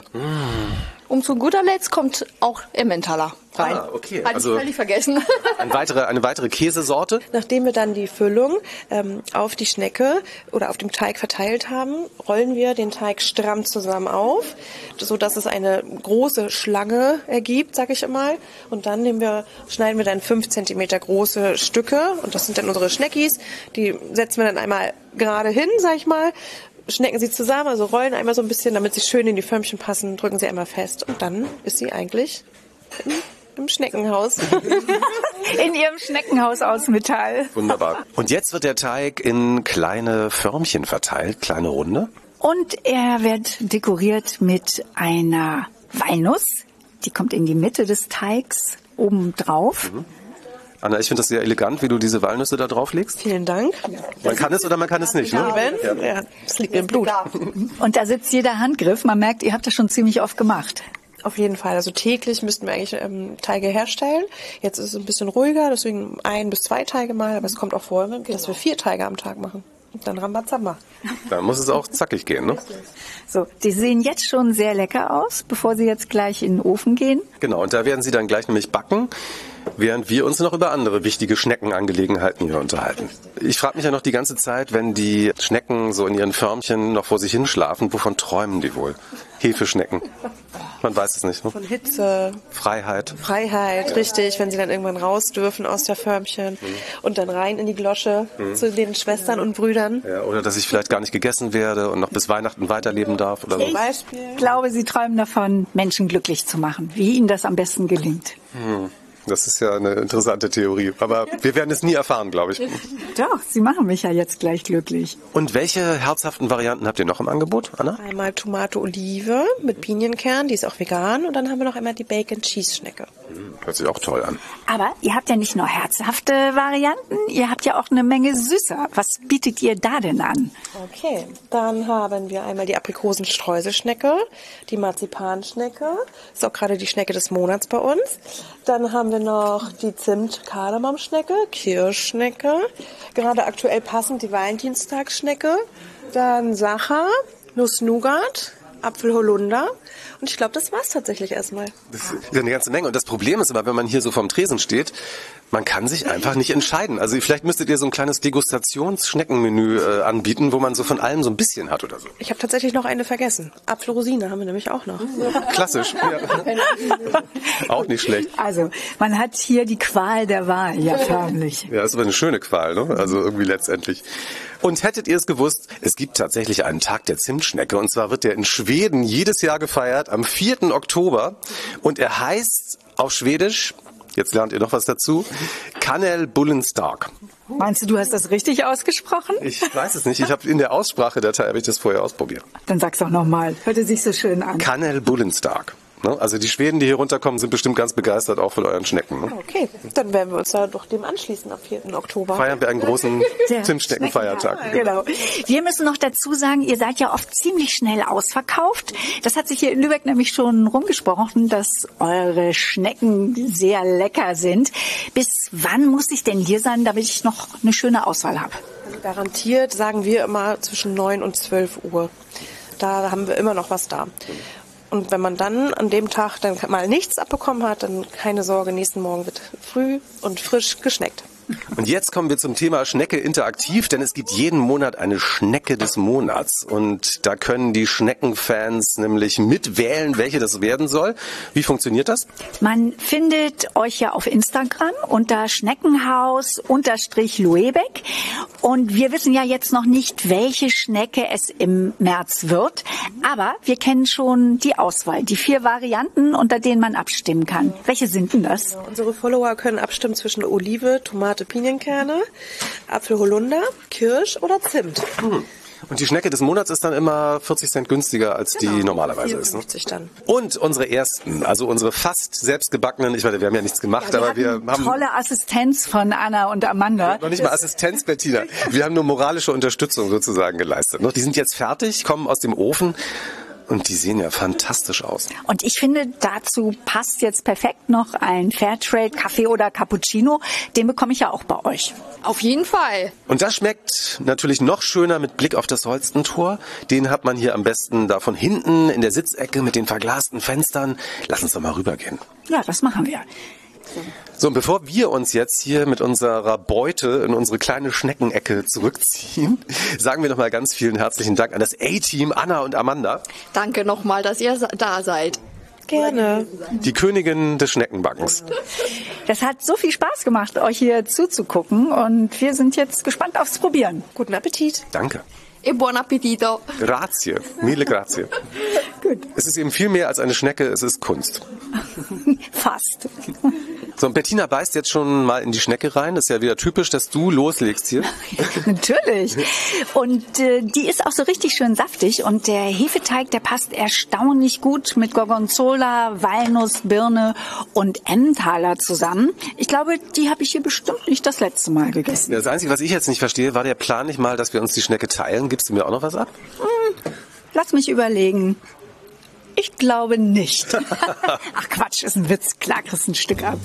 Speaker 10: Und zu guter Letzt kommt auch Emmentaler rein.
Speaker 1: Ah, okay.
Speaker 10: Hatte
Speaker 1: Also-
Speaker 10: ich völlig vergessen.
Speaker 1: Ein weitere, eine weitere Käsesorte.
Speaker 11: Nachdem wir dann die Füllung ähm, auf die Schnecke oder auf dem Teig verteilt haben, rollen wir den Teig stramm zusammen auf, so dass es eine große Schlange ergibt, sag ich mal. Und dann nehmen wir, schneiden wir dann fünf Zentimeter große Stücke und das sind dann unsere Schneckis. Die setzen wir dann einmal gerade hin, sag ich mal. Schnecken sie zusammen, also rollen einmal so ein bisschen, damit sie schön in die Förmchen passen, drücken sie einmal fest und dann ist sie eigentlich im, im Schneckenhaus.
Speaker 2: In ihrem Schneckenhaus aus Metall.
Speaker 1: Wunderbar. Und jetzt wird der Teig in kleine Förmchen verteilt, kleine Runde.
Speaker 2: Und er wird dekoriert mit einer Walnuss. Die kommt in die Mitte des Teigs oben drauf.
Speaker 1: Anna, ich finde das sehr elegant, wie du diese Walnüsse da drauflegst.
Speaker 11: Vielen Dank.
Speaker 1: Man kann es oder man kann es nicht, ne?
Speaker 11: Ja, das liegt im Blut.
Speaker 2: Und da sitzt jeder Handgriff. Man merkt, ihr habt das schon ziemlich oft gemacht.
Speaker 11: Auf jeden Fall. Also täglich müssten wir eigentlich ähm, Teige herstellen. Jetzt ist es ein bisschen ruhiger, deswegen ein bis zwei Teige mal. Aber es kommt auch vor, dass wir vier Teige am Tag machen. Und dann Rambazamba.
Speaker 1: Dann muss es auch zackig gehen, ne?
Speaker 2: So, die sehen jetzt schon sehr lecker aus, bevor sie jetzt gleich in den Ofen gehen.
Speaker 1: Genau, und da werden sie dann gleich nämlich backen, während wir uns noch über andere wichtige Schneckenangelegenheiten hier unterhalten. Ich frage mich ja noch die ganze Zeit, wenn die Schnecken so in ihren Förmchen noch vor sich hinschlafen, wovon träumen die wohl? Hefeschnecken. Man weiß es nicht, ne?
Speaker 11: Von Hitze,
Speaker 1: Freiheit.
Speaker 11: Freiheit, richtig, wenn sie dann irgendwann raus dürfen aus der Förmchen und dann rein in die Glosche
Speaker 1: Mhm.
Speaker 11: zu den Schwestern und Brüdern.
Speaker 1: Ja, oder dass ich vielleicht gar nicht gegessen werde und noch bis Weihnachten weiterleben darf oder so.
Speaker 11: Zum Beispiel.
Speaker 2: Ich glaube, sie träumen davon, Menschen glücklich zu machen, wie ihnen das am besten gelingt.
Speaker 1: Hm. Das ist ja eine interessante Theorie. Aber wir werden es nie erfahren, glaube ich.
Speaker 2: Doch, sie machen mich ja jetzt gleich glücklich.
Speaker 1: Und welche herzhaften Varianten habt ihr noch im Angebot, Anna?
Speaker 11: Einmal Tomate Olive mit Pinienkern, die ist auch vegan. Und dann haben wir noch einmal die Bacon Cheese Schnecke.
Speaker 1: Hört sich auch toll an.
Speaker 2: Aber ihr habt ja nicht nur herzhafte Varianten, ihr habt ja auch eine Menge süßer. Was bietet ihr da denn an?
Speaker 11: Okay, dann haben wir einmal die Aprikosenstreuselschnecke, die Marzipanschnecke, ist auch gerade die Schnecke des Monats bei uns. Dann haben wir noch die Zimt-Kardamomschnecke, Kirschschnecke, gerade aktuell passend die Valentinstagsschnecke, dann Sacher, Nuss-Nougat, Apfelholunder und ich glaube, das war's tatsächlich erstmal.
Speaker 1: Das ist ja eine ganze Menge. Und das Problem ist immer, wenn man hier so vorm Tresen steht, man kann sich einfach nicht entscheiden. Also vielleicht müsstet ihr so ein kleines Degustations-Schneckenmenü äh, anbieten, wo man so von allem so ein bisschen hat oder so.
Speaker 11: Ich habe tatsächlich noch eine vergessen. Apfelrosine haben wir nämlich auch noch.
Speaker 1: Klassisch. Ja. Auch nicht schlecht.
Speaker 2: Also, man hat hier die Qual der Wahl, ja förmlich.
Speaker 1: Ja, ist aber eine schöne Qual, ne? Also irgendwie letztendlich. Und hättet ihr es gewusst, es gibt tatsächlich einen Tag der Zimtschnecke und zwar wird der in Schweden jedes Jahr gefeiert am 4. Oktober und er heißt auf Schwedisch, jetzt lernt ihr noch was dazu, Kanel Bullenstark.
Speaker 2: Meinst du, du hast das richtig ausgesprochen?
Speaker 1: Ich weiß es nicht, ich habe in der Aussprachedatei habe ich das vorher ausprobiert.
Speaker 2: Dann sag's doch nochmal. Hörte sich so schön an.
Speaker 1: Kanel Bullenstark. Ne? Also die Schweden, die hier runterkommen, sind bestimmt ganz begeistert auch von euren Schnecken. Ne?
Speaker 11: Okay, dann werden wir uns da doch dem anschließen am 4. Oktober.
Speaker 1: Feiern wir einen großen Zimtschneckenfeiertag.
Speaker 2: Genau. Wir müssen noch dazu sagen, ihr seid ja oft ziemlich schnell ausverkauft. Das hat sich hier in Lübeck nämlich schon rumgesprochen, dass eure Schnecken sehr lecker sind. Bis wann muss ich denn hier sein, damit ich noch eine schöne Auswahl habe?
Speaker 11: Garantiert sagen wir immer zwischen 9 und 12 Uhr. Da haben wir immer noch was da. Und wenn man dann an dem Tag dann mal nichts abbekommen hat, dann keine Sorge, nächsten Morgen wird früh und frisch geschneckt.
Speaker 1: Und jetzt kommen wir zum Thema Schnecke interaktiv, denn es gibt jeden Monat eine Schnecke des Monats. Und da können die Schneckenfans nämlich mitwählen, welche das werden soll. Wie funktioniert das?
Speaker 2: Man findet euch ja auf Instagram unter Schneckenhaus-Luebeck. Und wir wissen ja jetzt noch nicht, welche Schnecke es im März wird. Aber wir kennen schon die Auswahl, die vier Varianten, unter denen man abstimmen kann. Welche sind denn das?
Speaker 11: Unsere Follower können abstimmen zwischen Olive, Tomate, Pinienkerne, Apfelholunder, Kirsch oder Zimt.
Speaker 1: Und die Schnecke des Monats ist dann immer 40 Cent günstiger, als die normalerweise ist. Ne?
Speaker 11: 54 dann.
Speaker 1: Und unsere ersten, also unsere fast selbstgebackenen, ich meine, wir haben ja nichts gemacht,
Speaker 2: wir
Speaker 1: aber wir haben
Speaker 2: tolle Assistenz von Anna und Amanda.
Speaker 1: noch nicht mal Assistenz, Bettina. Wir haben nur moralische Unterstützung sozusagen geleistet. ne? Die sind jetzt fertig, kommen aus dem Ofen und die sehen ja fantastisch aus.
Speaker 2: Und ich finde, dazu passt jetzt perfekt noch ein Fairtrade Kaffee oder Cappuccino. Den bekomme ich ja auch bei euch.
Speaker 10: Auf jeden Fall.
Speaker 1: Und das schmeckt natürlich noch schöner mit Blick auf das Holstentor. Den hat man hier am besten da von hinten in der Sitzecke mit den verglasten Fenstern. Lass uns doch mal rübergehen.
Speaker 2: Ja, das machen wir.
Speaker 1: So, und bevor wir uns jetzt hier mit unserer Beute in unsere kleine Schneckenecke zurückziehen, sagen wir nochmal ganz vielen herzlichen Dank an das A-Team, Anna und Amanda,
Speaker 10: Danke nochmal, dass ihr da seid.
Speaker 11: Gerne.
Speaker 1: die Königin des Schneckenbackens.
Speaker 2: Das hat so viel Spaß gemacht, euch hier zuzugucken. Und wir sind jetzt gespannt aufs Probieren.
Speaker 11: Guten Appetit.
Speaker 1: Danke.
Speaker 10: E buon appetito.
Speaker 1: Grazie, mille grazie.
Speaker 2: Gut.
Speaker 1: Es ist eben viel mehr als eine Schnecke, es ist Kunst.
Speaker 2: Fast.
Speaker 1: So, und Bettina beißt jetzt schon mal in die Schnecke rein. Das ist ja wieder typisch, dass du loslegst hier.
Speaker 2: Natürlich. Und äh, die ist auch so richtig schön saftig. Und der Hefeteig, der passt erstaunlich gut mit Gorgonzola, Walnuss, Birne und Emmentaler zusammen. Ich glaube, die habe ich hier bestimmt nicht das letzte Mal gegessen.
Speaker 1: Das Einzige, was ich jetzt nicht verstehe, war der Plan nicht mal, dass wir uns die Schnecke teilen. Gibst du mir auch noch was ab?
Speaker 2: Lass mich überlegen. Ich glaube nicht. Ach Quatsch, ist ein Witz. Klar kriegst du ein Stück ab.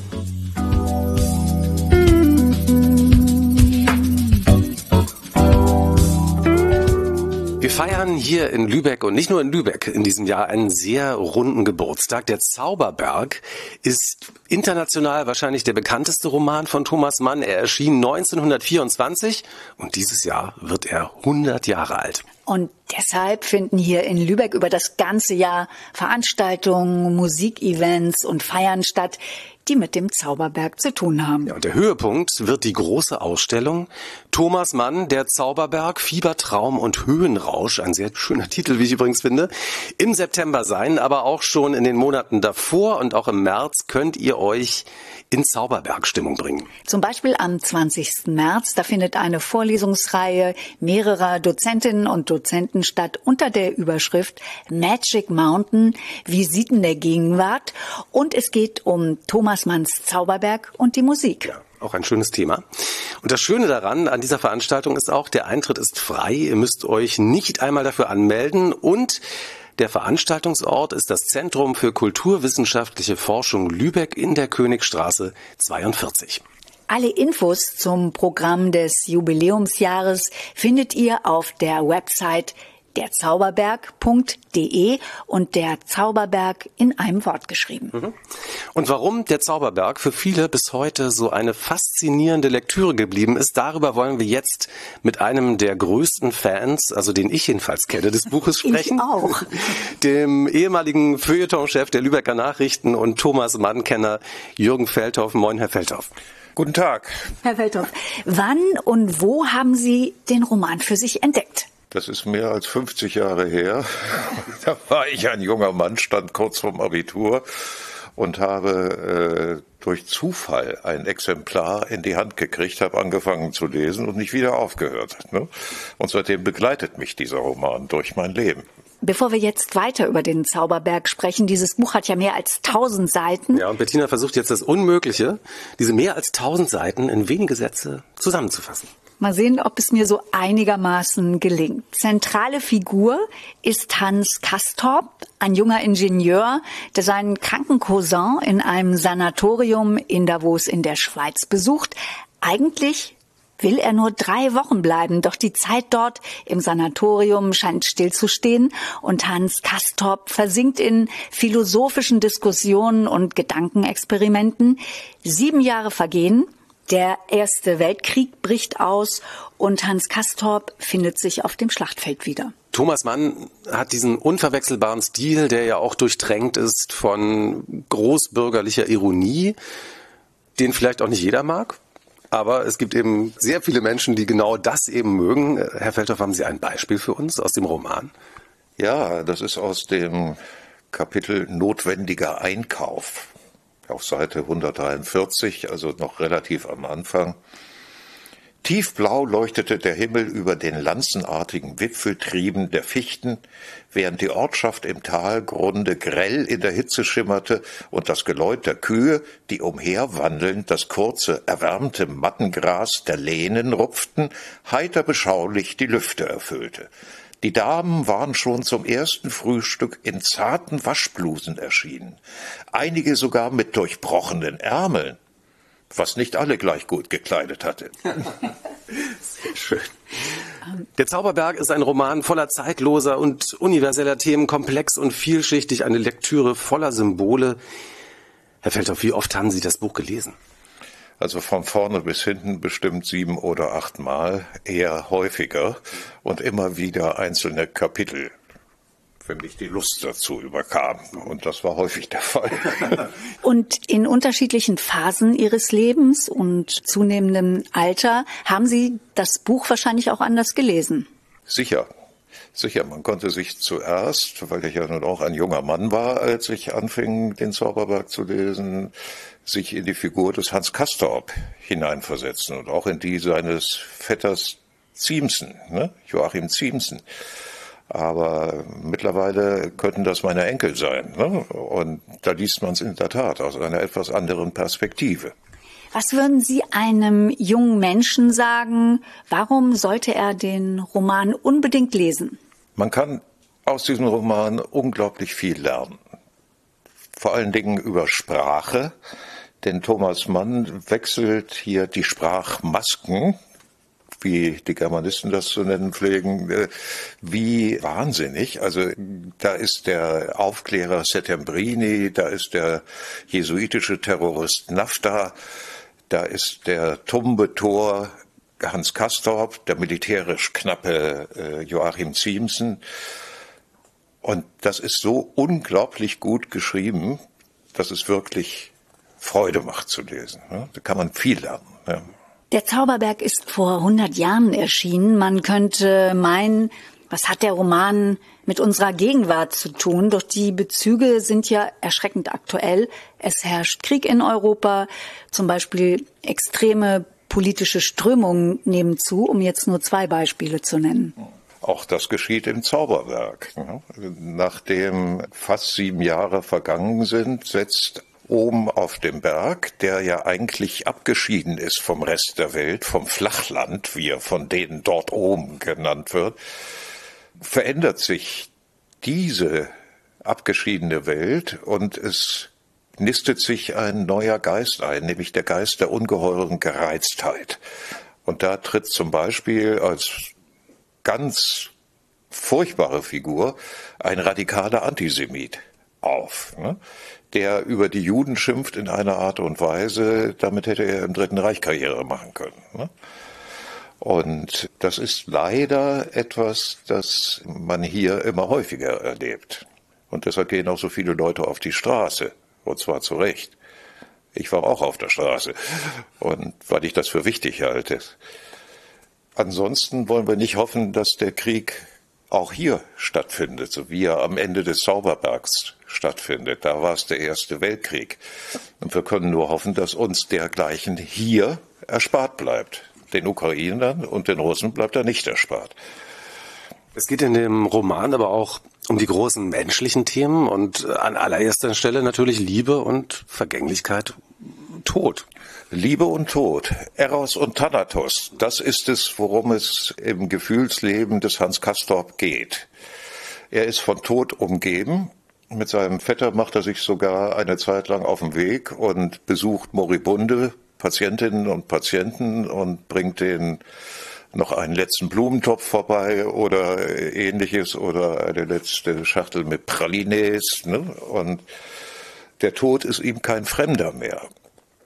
Speaker 1: Wir feiern hier in Lübeck und nicht nur in Lübeck in diesem Jahr einen sehr runden Geburtstag. Der Zauberberg ist international wahrscheinlich der bekannteste Roman von Thomas Mann. Er erschien 1924 und dieses Jahr wird er 100 Jahre alt.
Speaker 2: Und deshalb finden hier in Lübeck über das ganze Jahr Veranstaltungen, Musikevents und Feiern statt, die mit dem Zauberberg zu tun haben.
Speaker 1: Ja, und der Höhepunkt wird die große Ausstellung Thomas Mann, der Zauberberg, Fiebertraum und Höhenrausch, ein sehr schöner Titel, wie ich übrigens finde, im September sein, aber auch schon in den Monaten davor und auch im März könnt ihr euch in Zauberbergstimmung bringen.
Speaker 2: Zum Beispiel am 20. März, da findet eine Vorlesungsreihe mehrerer Dozentinnen und Dozenten statt unter der Überschrift Magic Mountain, Visiten der Gegenwart. Und es geht um Thomas Manns Zauberberg und die Musik.
Speaker 1: Auch ein schönes Thema. Und das Schöne daran, an dieser Veranstaltung ist auch, der Eintritt ist frei. Ihr müsst euch nicht einmal dafür anmelden und der Veranstaltungsort ist das Zentrum für kulturwissenschaftliche Forschung Lübeck in der Königstraße 42.
Speaker 2: Alle Infos zum Programm des Jubiläumsjahres findet ihr auf der Website derzauberberg.de und der Zauberberg in einem Wort geschrieben.
Speaker 1: Und warum der Zauberberg für viele bis heute so eine faszinierende Lektüre geblieben ist, darüber wollen wir jetzt mit einem der größten Fans, also den ich jedenfalls kenne, des Buches sprechen.
Speaker 2: Ich auch.
Speaker 1: Dem ehemaligen Feuilletonchef der Lübecker Nachrichten und Thomas Mann-Kenner Jürgen Feldhoff. Moin, Herr Feldhoff.
Speaker 4: Guten Tag.
Speaker 2: Herr Feldhoff, wann und wo haben Sie den Roman für sich entdeckt?
Speaker 4: Das ist mehr als 50 Jahre her. Da war ich ein junger Mann, stand kurz vorm Abitur und habe äh, durch Zufall ein Exemplar in die Hand gekriegt, habe angefangen zu lesen und nicht wieder aufgehört. Ne? Und seitdem begleitet mich dieser Roman durch mein Leben.
Speaker 2: Bevor wir jetzt weiter über den Zauberberg sprechen, dieses Buch hat ja mehr als 1000 Seiten.
Speaker 1: Ja, und Bettina versucht jetzt das Unmögliche, diese mehr als 1000 Seiten in wenige Sätze zusammenzufassen.
Speaker 2: Mal sehen, ob es mir so einigermaßen gelingt. Zentrale Figur ist Hans Kastorp, ein junger Ingenieur, der seinen kranken Cousin in einem Sanatorium in Davos in der Schweiz besucht. Eigentlich will er nur drei Wochen bleiben, doch die Zeit dort im Sanatorium scheint stillzustehen und Hans Kastorp versinkt in philosophischen Diskussionen und Gedankenexperimenten. Sieben Jahre vergehen, der Erste Weltkrieg bricht aus und Hans Kastorp findet sich auf dem Schlachtfeld wieder.
Speaker 1: Thomas Mann hat diesen unverwechselbaren Stil, der ja auch durchtränkt ist von großbürgerlicher Ironie, den vielleicht auch nicht jeder mag. Aber es gibt eben sehr viele Menschen, die genau das eben mögen. Herr Feldhoff, haben Sie ein Beispiel für uns aus dem Roman?
Speaker 4: Ja, das ist aus dem Kapitel Notwendiger Einkauf auf Seite 143, also noch relativ am Anfang. Tiefblau leuchtete der Himmel über den lanzenartigen Wipfeltrieben der Fichten, während die Ortschaft im Talgrunde grell in der Hitze schimmerte und das Geläut der Kühe, die umherwandelnd das kurze, erwärmte Mattengras der Lehnen rupften, heiter beschaulich die Lüfte erfüllte. Die Damen waren schon zum ersten Frühstück in zarten Waschblusen erschienen, einige sogar mit durchbrochenen Ärmeln, was nicht alle gleich gut gekleidet hatte.
Speaker 1: Sehr schön. Der Zauberberg ist ein Roman voller zeitloser und universeller Themen, komplex und vielschichtig, eine Lektüre voller Symbole. Herr Feldhoff, wie oft haben Sie das Buch gelesen?
Speaker 4: Also von vorne bis hinten bestimmt sieben oder acht Mal, eher häufiger und immer wieder einzelne Kapitel, wenn mich die Lust dazu überkam. Und das war häufig der Fall.
Speaker 2: Und in unterschiedlichen Phasen Ihres Lebens und zunehmendem Alter haben Sie das Buch wahrscheinlich auch anders gelesen.
Speaker 4: Sicher. Sicher, man konnte sich zuerst, weil ich ja nun auch ein junger Mann war, als ich anfing, den Zauberberg zu lesen, sich in die Figur des Hans Castorp hineinversetzen und auch in die seines Vetters Ziemsen, ne? Joachim Ziemsen. Aber mittlerweile könnten das meine Enkel sein. Ne? Und da liest man es in der Tat aus einer etwas anderen Perspektive.
Speaker 2: Was würden Sie einem jungen Menschen sagen? Warum sollte er den Roman unbedingt lesen?
Speaker 4: Man kann aus diesem Roman unglaublich viel lernen. Vor allen Dingen über Sprache, denn Thomas Mann wechselt hier die Sprachmasken, wie die Germanisten das zu nennen pflegen, äh, wie wahnsinnig. Also da ist der Aufklärer Settembrini, da ist der jesuitische Terrorist Nafta, da ist der tumbe Tor Hans Kastorp, der militärisch knappe äh, Joachim Ziemsen. Und das ist so unglaublich gut geschrieben, dass es wirklich Freude macht zu lesen. Da kann man viel lernen.
Speaker 2: Der Zauberberg ist vor 100 Jahren erschienen. Man könnte meinen, was hat der Roman mit unserer Gegenwart zu tun? Doch die Bezüge sind ja erschreckend aktuell. Es herrscht Krieg in Europa, zum Beispiel extreme politische Strömungen nehmen zu, um jetzt nur zwei Beispiele zu nennen.
Speaker 4: Auch das geschieht im Zauberwerk. Nachdem fast sieben Jahre vergangen sind, setzt oben auf dem Berg, der ja eigentlich abgeschieden ist vom Rest der Welt, vom Flachland, wie er von denen dort oben genannt wird, verändert sich diese abgeschiedene Welt und es nistet sich ein neuer Geist ein, nämlich der Geist der ungeheuren Gereiztheit. Und da tritt zum Beispiel als ganz furchtbare Figur ein radikaler Antisemit auf. Ne? Der über die Juden schimpft in einer Art und Weise, damit hätte er im Dritten Reich Karriere machen können. Ne? Und das ist leider etwas, das man hier immer häufiger erlebt. Und deshalb gehen auch so viele Leute auf die Straße. Und zwar zu Recht. Ich war auch auf der Straße. Und weil ich das für wichtig halte. Ansonsten wollen wir nicht hoffen, dass der Krieg auch hier stattfindet, so wie er am Ende des Zauberbergs stattfindet. Da war es der Erste Weltkrieg. Und wir können nur hoffen, dass uns dergleichen hier erspart bleibt. Den Ukrainern und den Russen bleibt er nicht erspart.
Speaker 1: Es geht in dem Roman aber auch um die großen menschlichen Themen und an allererster Stelle natürlich Liebe und Vergänglichkeit, Tod.
Speaker 4: Liebe und Tod, Eros und Thanatos, das ist es, worum es im Gefühlsleben des Hans Castorp geht. Er ist von Tod umgeben. Mit seinem Vetter macht er sich sogar eine Zeit lang auf den Weg und besucht moribunde Patientinnen und Patienten und bringt denen noch einen letzten Blumentopf vorbei oder ähnliches oder eine letzte Schachtel mit Pralines. Ne? Und der Tod ist ihm kein Fremder mehr.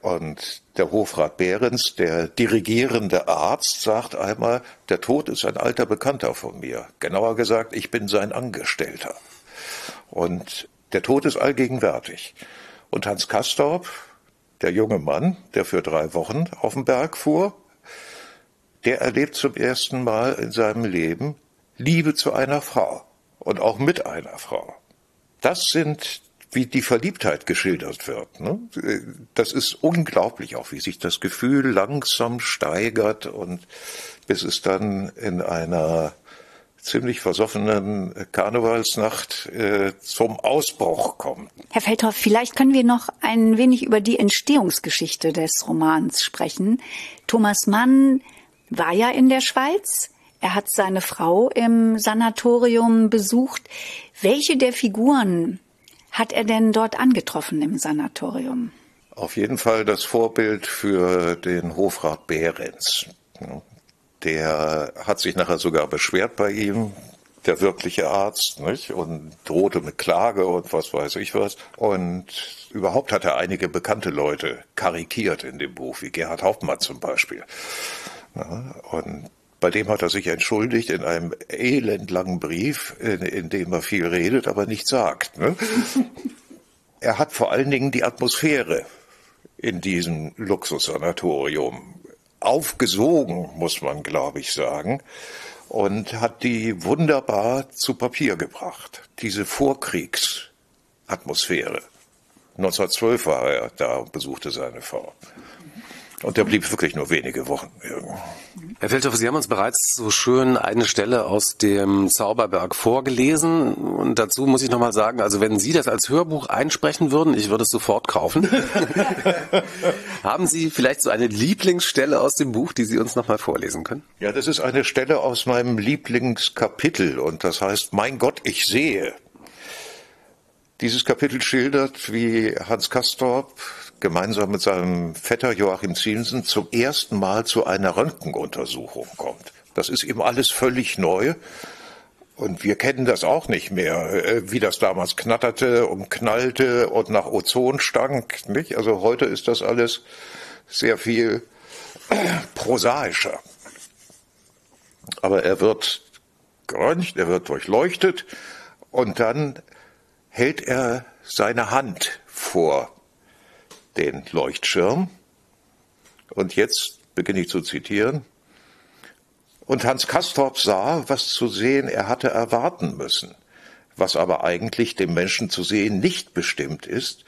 Speaker 4: Und der Hofrat Behrens, der dirigierende Arzt, sagt einmal, der Tod ist ein alter Bekannter von mir. Genauer gesagt, ich bin sein Angestellter. Und der Tod ist allgegenwärtig. Und Hans Kastorp, der junge Mann, der für drei Wochen auf den Berg fuhr, der erlebt zum ersten Mal in seinem Leben Liebe zu einer Frau und auch mit einer Frau. Das sind wie die Verliebtheit geschildert wird. Ne? Das ist unglaublich auch, wie sich das Gefühl langsam steigert und bis es dann in einer ziemlich versoffenen Karnevalsnacht äh, zum Ausbruch kommt.
Speaker 2: Herr Feldhoff, vielleicht können wir noch ein wenig über die Entstehungsgeschichte des Romans sprechen. Thomas Mann war ja in der Schweiz. Er hat seine Frau im Sanatorium besucht. Welche der Figuren hat er denn dort angetroffen im Sanatorium?
Speaker 4: Auf jeden Fall das Vorbild für den Hofrat Behrens. Der hat sich nachher sogar beschwert bei ihm, der wirkliche Arzt, nicht? Und drohte mit Klage und was weiß ich was. Und überhaupt hat er einige bekannte Leute karikiert in dem Buch, wie Gerhard Hauptmann zum Beispiel. Und bei dem hat er sich entschuldigt in einem elendlangen Brief, in, in dem er viel redet, aber nichts sagt. Ne? er hat vor allen Dingen die Atmosphäre in diesem Luxussanatorium aufgesogen, muss man, glaube ich, sagen, und hat die wunderbar zu Papier gebracht. Diese Vorkriegsatmosphäre. 1912 war er da und besuchte seine Frau. Und der blieb wirklich nur wenige Wochen.
Speaker 1: Herr Feldhoff, Sie haben uns bereits so schön eine Stelle aus dem Zauberberg vorgelesen. Und dazu muss ich nochmal sagen, also wenn Sie das als Hörbuch einsprechen würden, ich würde es sofort kaufen. haben Sie vielleicht so eine Lieblingsstelle aus dem Buch, die Sie uns nochmal vorlesen können?
Speaker 4: Ja, das ist eine Stelle aus meinem Lieblingskapitel und das heißt, mein Gott, ich sehe. Dieses Kapitel schildert, wie Hans Kastorp gemeinsam mit seinem Vetter Joachim Zielsen zum ersten Mal zu einer Röntgenuntersuchung kommt. Das ist ihm alles völlig neu. Und wir kennen das auch nicht mehr, äh, wie das damals knatterte und knallte und nach Ozon stank. Nicht? Also heute ist das alles sehr viel prosaischer. Aber er wird geröntgt, er wird durchleuchtet und dann hält er seine Hand vor den Leuchtschirm. Und jetzt beginne ich zu zitieren. Und Hans Kastorp sah, was zu sehen er hatte erwarten müssen, was aber eigentlich dem Menschen zu sehen nicht bestimmt ist,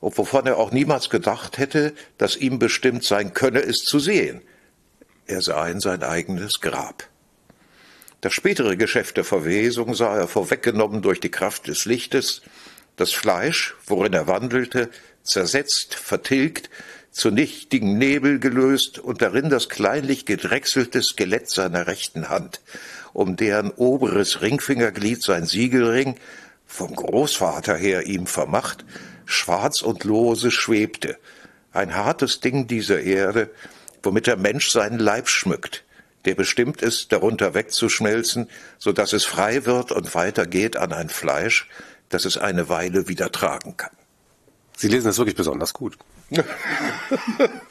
Speaker 4: und wovon er auch niemals gedacht hätte, dass ihm bestimmt sein könne, es zu sehen. Er sah in sein eigenes Grab. Das spätere Geschäft der Verwesung sah er vorweggenommen durch die Kraft des Lichtes, das Fleisch, worin er wandelte, zersetzt, vertilgt, zu nichtigen Nebel gelöst und darin das kleinlich gedrechselte Skelett seiner rechten Hand, um deren oberes Ringfingerglied sein Siegelring, vom Großvater her ihm vermacht, schwarz und lose schwebte, ein hartes Ding dieser Erde, womit der Mensch seinen Leib schmückt, der bestimmt ist, darunter wegzuschmelzen, so dass es frei wird und weitergeht an ein Fleisch, das es eine Weile wieder tragen kann.
Speaker 1: Sie lesen das wirklich besonders gut.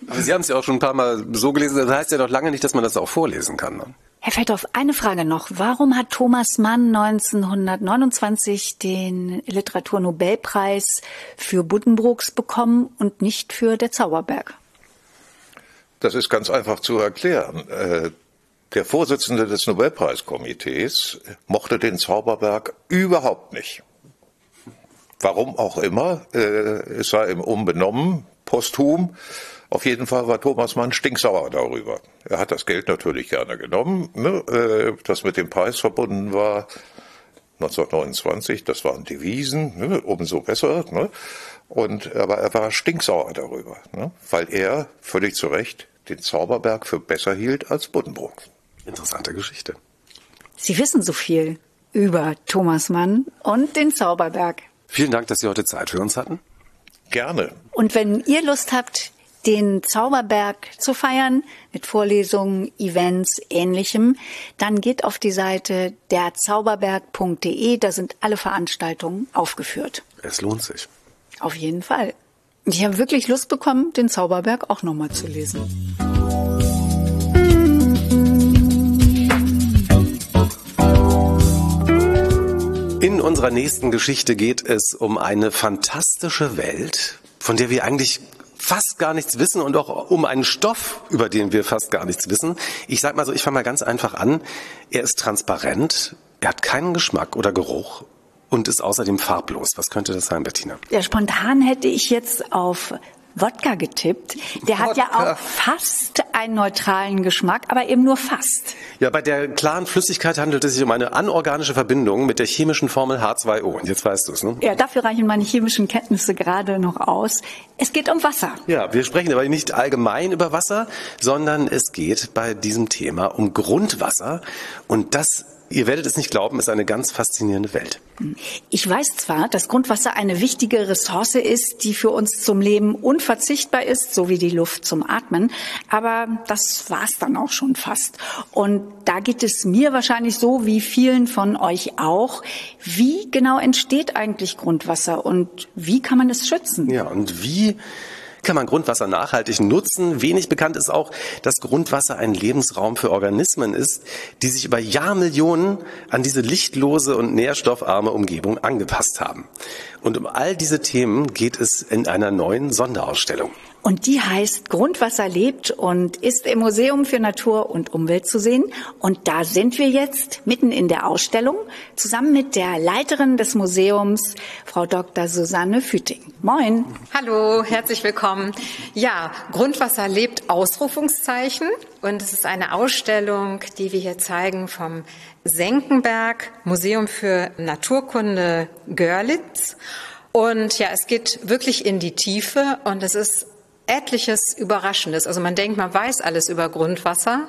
Speaker 1: Aber Sie haben es ja auch schon ein paar Mal so gelesen, das heißt ja doch lange nicht, dass man das auch vorlesen kann. Ne?
Speaker 2: Herr Feldhoff, eine Frage noch. Warum hat Thomas Mann 1929 den Literaturnobelpreis für Buddenbrooks bekommen und nicht für Der Zauberberg?
Speaker 4: Das ist ganz einfach zu erklären. Äh, der Vorsitzende des Nobelpreiskomitees mochte den Zauberberg überhaupt nicht. Warum auch immer, äh, es sei ihm unbenommen, posthum. Auf jeden Fall war Thomas Mann stinksauer darüber. Er hat das Geld natürlich gerne genommen, ne, äh, das mit dem Preis verbunden war. 1929, das waren Devisen, ne, umso besser. Ne? Und, aber er war stinksauer darüber, ne, weil er völlig zu Recht den Zauberberg für besser hielt als Buddenbrook.
Speaker 1: Interessante Geschichte.
Speaker 2: Sie wissen so viel über Thomas Mann und den Zauberberg.
Speaker 1: Vielen Dank, dass Sie heute Zeit für uns hatten.
Speaker 4: Gerne.
Speaker 2: Und wenn ihr Lust habt, den Zauberberg zu feiern mit Vorlesungen, Events, ähnlichem, dann geht auf die Seite derzauberberg.de, da sind alle Veranstaltungen aufgeführt.
Speaker 1: Es lohnt sich.
Speaker 2: Auf jeden Fall. Ich habe wirklich Lust bekommen, den Zauberberg auch nochmal zu lesen.
Speaker 1: In unserer nächsten Geschichte geht es um eine fantastische Welt, von der wir eigentlich fast gar nichts wissen und auch um einen Stoff, über den wir fast gar nichts wissen. Ich sag mal so, ich fange mal ganz einfach an. Er ist transparent, er hat keinen Geschmack oder Geruch und ist außerdem farblos. Was könnte das sein, Bettina?
Speaker 2: Ja, spontan hätte ich jetzt auf Wodka getippt. Der hat ja auch fast einen neutralen Geschmack, aber eben nur fast.
Speaker 1: Ja, bei der klaren Flüssigkeit handelt es sich um eine anorganische Verbindung mit der chemischen Formel H2O. Und jetzt weißt du es, ne?
Speaker 2: Ja, dafür reichen meine chemischen Kenntnisse gerade noch aus. Es geht um Wasser.
Speaker 1: Ja, wir sprechen aber nicht allgemein über Wasser, sondern es geht bei diesem Thema um Grundwasser. Und das Ihr werdet es nicht glauben, ist eine ganz faszinierende Welt.
Speaker 2: Ich weiß zwar, dass Grundwasser eine wichtige Ressource ist, die für uns zum Leben unverzichtbar ist, so wie die Luft zum Atmen, aber das war's dann auch schon fast. Und da geht es mir wahrscheinlich so wie vielen von euch auch. Wie genau entsteht eigentlich Grundwasser und wie kann man es schützen?
Speaker 1: Ja, und wie kann man Grundwasser nachhaltig nutzen. Wenig bekannt ist auch, dass Grundwasser ein Lebensraum für Organismen ist, die sich über Jahrmillionen an diese lichtlose und nährstoffarme Umgebung angepasst haben. Und um all diese Themen geht es in einer neuen Sonderausstellung.
Speaker 2: Und die heißt Grundwasser lebt und ist im Museum für Natur und Umwelt zu sehen. Und da sind wir jetzt mitten in der Ausstellung zusammen mit der Leiterin des Museums, Frau Dr. Susanne Füting. Moin.
Speaker 12: Hallo, herzlich willkommen. Ja, Grundwasser lebt Ausrufungszeichen. Und es ist eine Ausstellung, die wir hier zeigen vom Senckenberg Museum für Naturkunde Görlitz. Und ja, es geht wirklich in die Tiefe und es ist etliches Überraschendes. Also man denkt, man weiß alles über Grundwasser,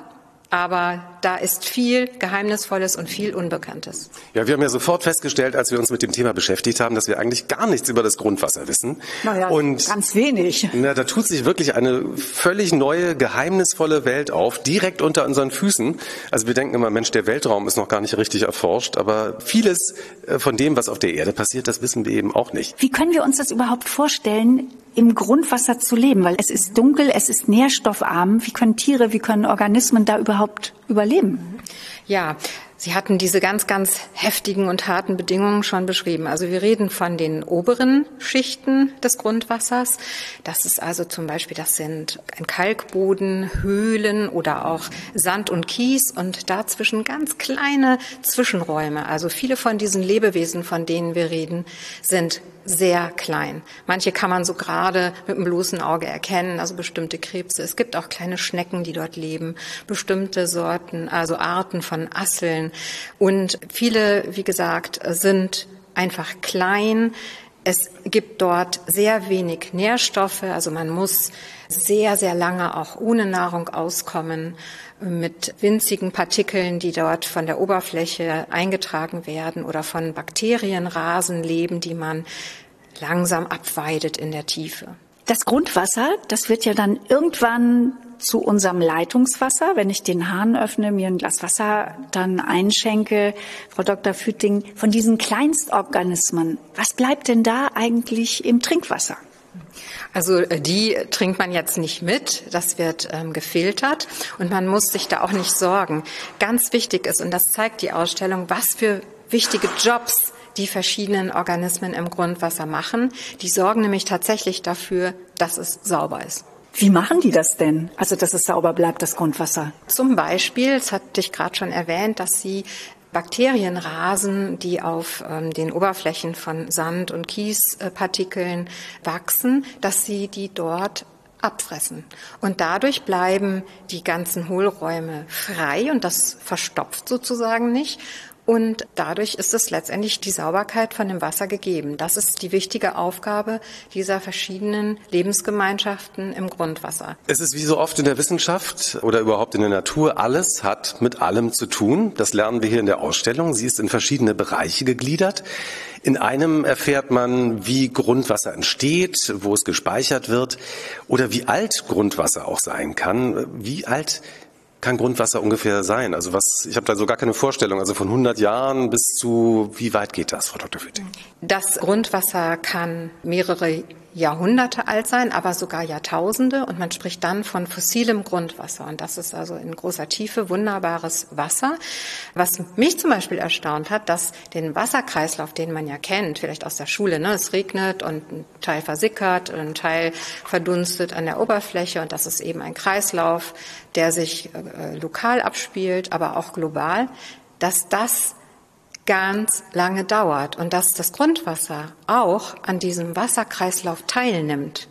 Speaker 12: aber da ist viel Geheimnisvolles und viel Unbekanntes.
Speaker 1: Ja, wir haben ja sofort festgestellt, als wir uns mit dem Thema beschäftigt haben, dass wir eigentlich gar nichts über das Grundwasser wissen.
Speaker 2: Naja, und ganz wenig.
Speaker 1: Na, da tut sich wirklich eine völlig neue, geheimnisvolle Welt auf, direkt unter unseren Füßen. Also wir denken immer, Mensch, der Weltraum ist noch gar nicht richtig erforscht, aber vieles äh, von dem, was auf der Erde passiert, das wissen wir eben auch nicht.
Speaker 2: Wie können wir uns das überhaupt vorstellen, im Grundwasser zu leben? Weil es ist dunkel, es ist nährstoffarm. Wie können Tiere, wie können Organismen da überhaupt überleben?
Speaker 12: Ja, Sie hatten diese ganz, ganz heftigen und harten Bedingungen schon beschrieben. Also wir reden von den oberen Schichten des Grundwassers. Das ist also zum Beispiel, das sind ein Kalkboden, Höhlen oder auch Sand und Kies und dazwischen ganz kleine Zwischenräume. Also viele von diesen Lebewesen, von denen wir reden, sind sehr klein. Manche kann man so gerade mit dem bloßen Auge erkennen, also bestimmte Krebse. Es gibt auch kleine Schnecken, die dort leben, bestimmte Sorten, also Arten von Asseln. Und viele, wie gesagt, sind einfach klein. Es gibt dort sehr wenig Nährstoffe, also man muss sehr, sehr lange auch ohne Nahrung auskommen mit winzigen Partikeln, die dort von der Oberfläche eingetragen werden oder von Bakterienrasen leben, die man langsam abweidet in der Tiefe.
Speaker 2: Das Grundwasser, das wird ja dann irgendwann zu unserem Leitungswasser. Wenn ich den Hahn öffne, mir ein Glas Wasser dann einschenke, Frau Dr. Fütting, von diesen Kleinstorganismen, was bleibt denn da eigentlich im Trinkwasser?
Speaker 12: Also äh, die trinkt man jetzt nicht mit, das wird ähm, gefiltert und man muss sich da auch nicht sorgen. Ganz wichtig ist, und das zeigt die Ausstellung, was für wichtige Jobs die verschiedenen Organismen im Grundwasser machen. Die sorgen nämlich tatsächlich dafür, dass es sauber ist.
Speaker 2: Wie machen die das denn? Also, dass es sauber bleibt, das Grundwasser?
Speaker 12: Zum Beispiel, das hatte ich gerade schon erwähnt, dass sie Bakterienrasen, die auf ähm, den Oberflächen von Sand- und Kiespartikeln wachsen, dass sie die dort abfressen. Und dadurch bleiben die ganzen Hohlräume frei und das verstopft sozusagen nicht. Und dadurch ist es letztendlich die Sauberkeit von dem Wasser gegeben. Das ist die wichtige Aufgabe dieser verschiedenen Lebensgemeinschaften im Grundwasser.
Speaker 1: Es ist wie so oft in der Wissenschaft oder überhaupt in der Natur, alles hat mit allem zu tun. Das lernen wir hier in der Ausstellung. Sie ist in verschiedene Bereiche gegliedert. In einem erfährt man, wie Grundwasser entsteht, wo es gespeichert wird oder wie alt Grundwasser auch sein kann. Wie alt kann Grundwasser ungefähr sein? Also was, ich habe da so gar keine Vorstellung. Also von 100 Jahren bis zu, wie weit geht das, Frau Dr. Fütting?
Speaker 12: Das Grundwasser kann mehrere Jahrhunderte alt sein, aber sogar Jahrtausende. Und man spricht dann von fossilem Grundwasser. Und das ist also in großer Tiefe wunderbares Wasser. Was mich zum Beispiel erstaunt hat, dass den Wasserkreislauf, den man ja kennt, vielleicht aus der Schule, ne, es regnet und ein Teil versickert, ein Teil verdunstet an der Oberfläche. Und das ist eben ein Kreislauf, der sich äh, lokal abspielt, aber auch global, dass das ganz lange dauert und dass das Grundwasser auch an diesem Wasserkreislauf teilnimmt.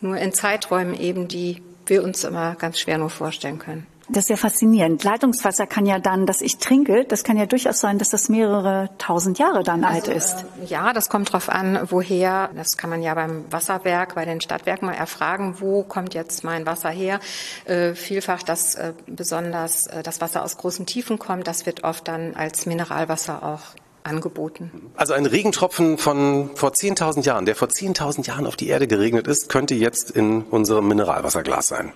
Speaker 12: Nur in Zeiträumen eben, die wir uns immer ganz schwer nur vorstellen können.
Speaker 2: Das ist ja faszinierend. Leitungswasser kann ja dann, dass ich trinke, das kann ja durchaus sein, dass das mehrere tausend Jahre dann alt ist.
Speaker 12: Äh, ja, das kommt drauf an, woher. Das kann man ja beim Wasserwerk, bei den Stadtwerken mal erfragen, wo kommt jetzt mein Wasser her. Äh, vielfach, dass äh, besonders äh, das Wasser aus großen Tiefen kommt, das wird oft dann als Mineralwasser auch angeboten.
Speaker 1: Also ein Regentropfen von vor 10.000 Jahren, der vor 10.000 Jahren auf die Erde geregnet ist, könnte jetzt in unserem Mineralwasserglas sein.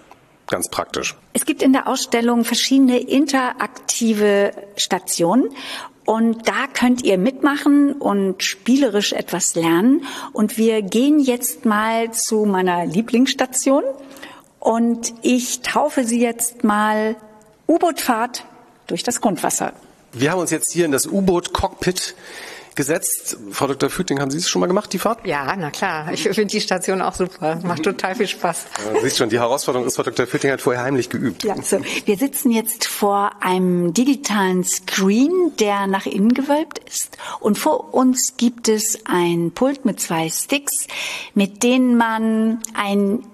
Speaker 1: Ganz praktisch.
Speaker 2: Es gibt in der Ausstellung verschiedene interaktive Stationen und da könnt ihr mitmachen und spielerisch etwas lernen. Und wir gehen jetzt mal zu meiner Lieblingsstation und ich taufe sie jetzt mal U-Boot-Fahrt durch das Grundwasser.
Speaker 1: Wir haben uns jetzt hier in das U-Boot-Cockpit gesetzt. Frau Dr. Füting, haben Sie es schon mal gemacht, die Fahrt?
Speaker 12: Ja, na klar. Ich finde die Station auch super. Macht total viel Spaß.
Speaker 1: Ja, siehst schon, die Herausforderung ist, Frau Dr. Füting hat vorher heimlich geübt.
Speaker 2: Ja, so. Wir sitzen jetzt vor einem digitalen Screen, der nach innen gewölbt ist. Und vor uns gibt es ein Pult mit zwei Sticks, mit denen man ein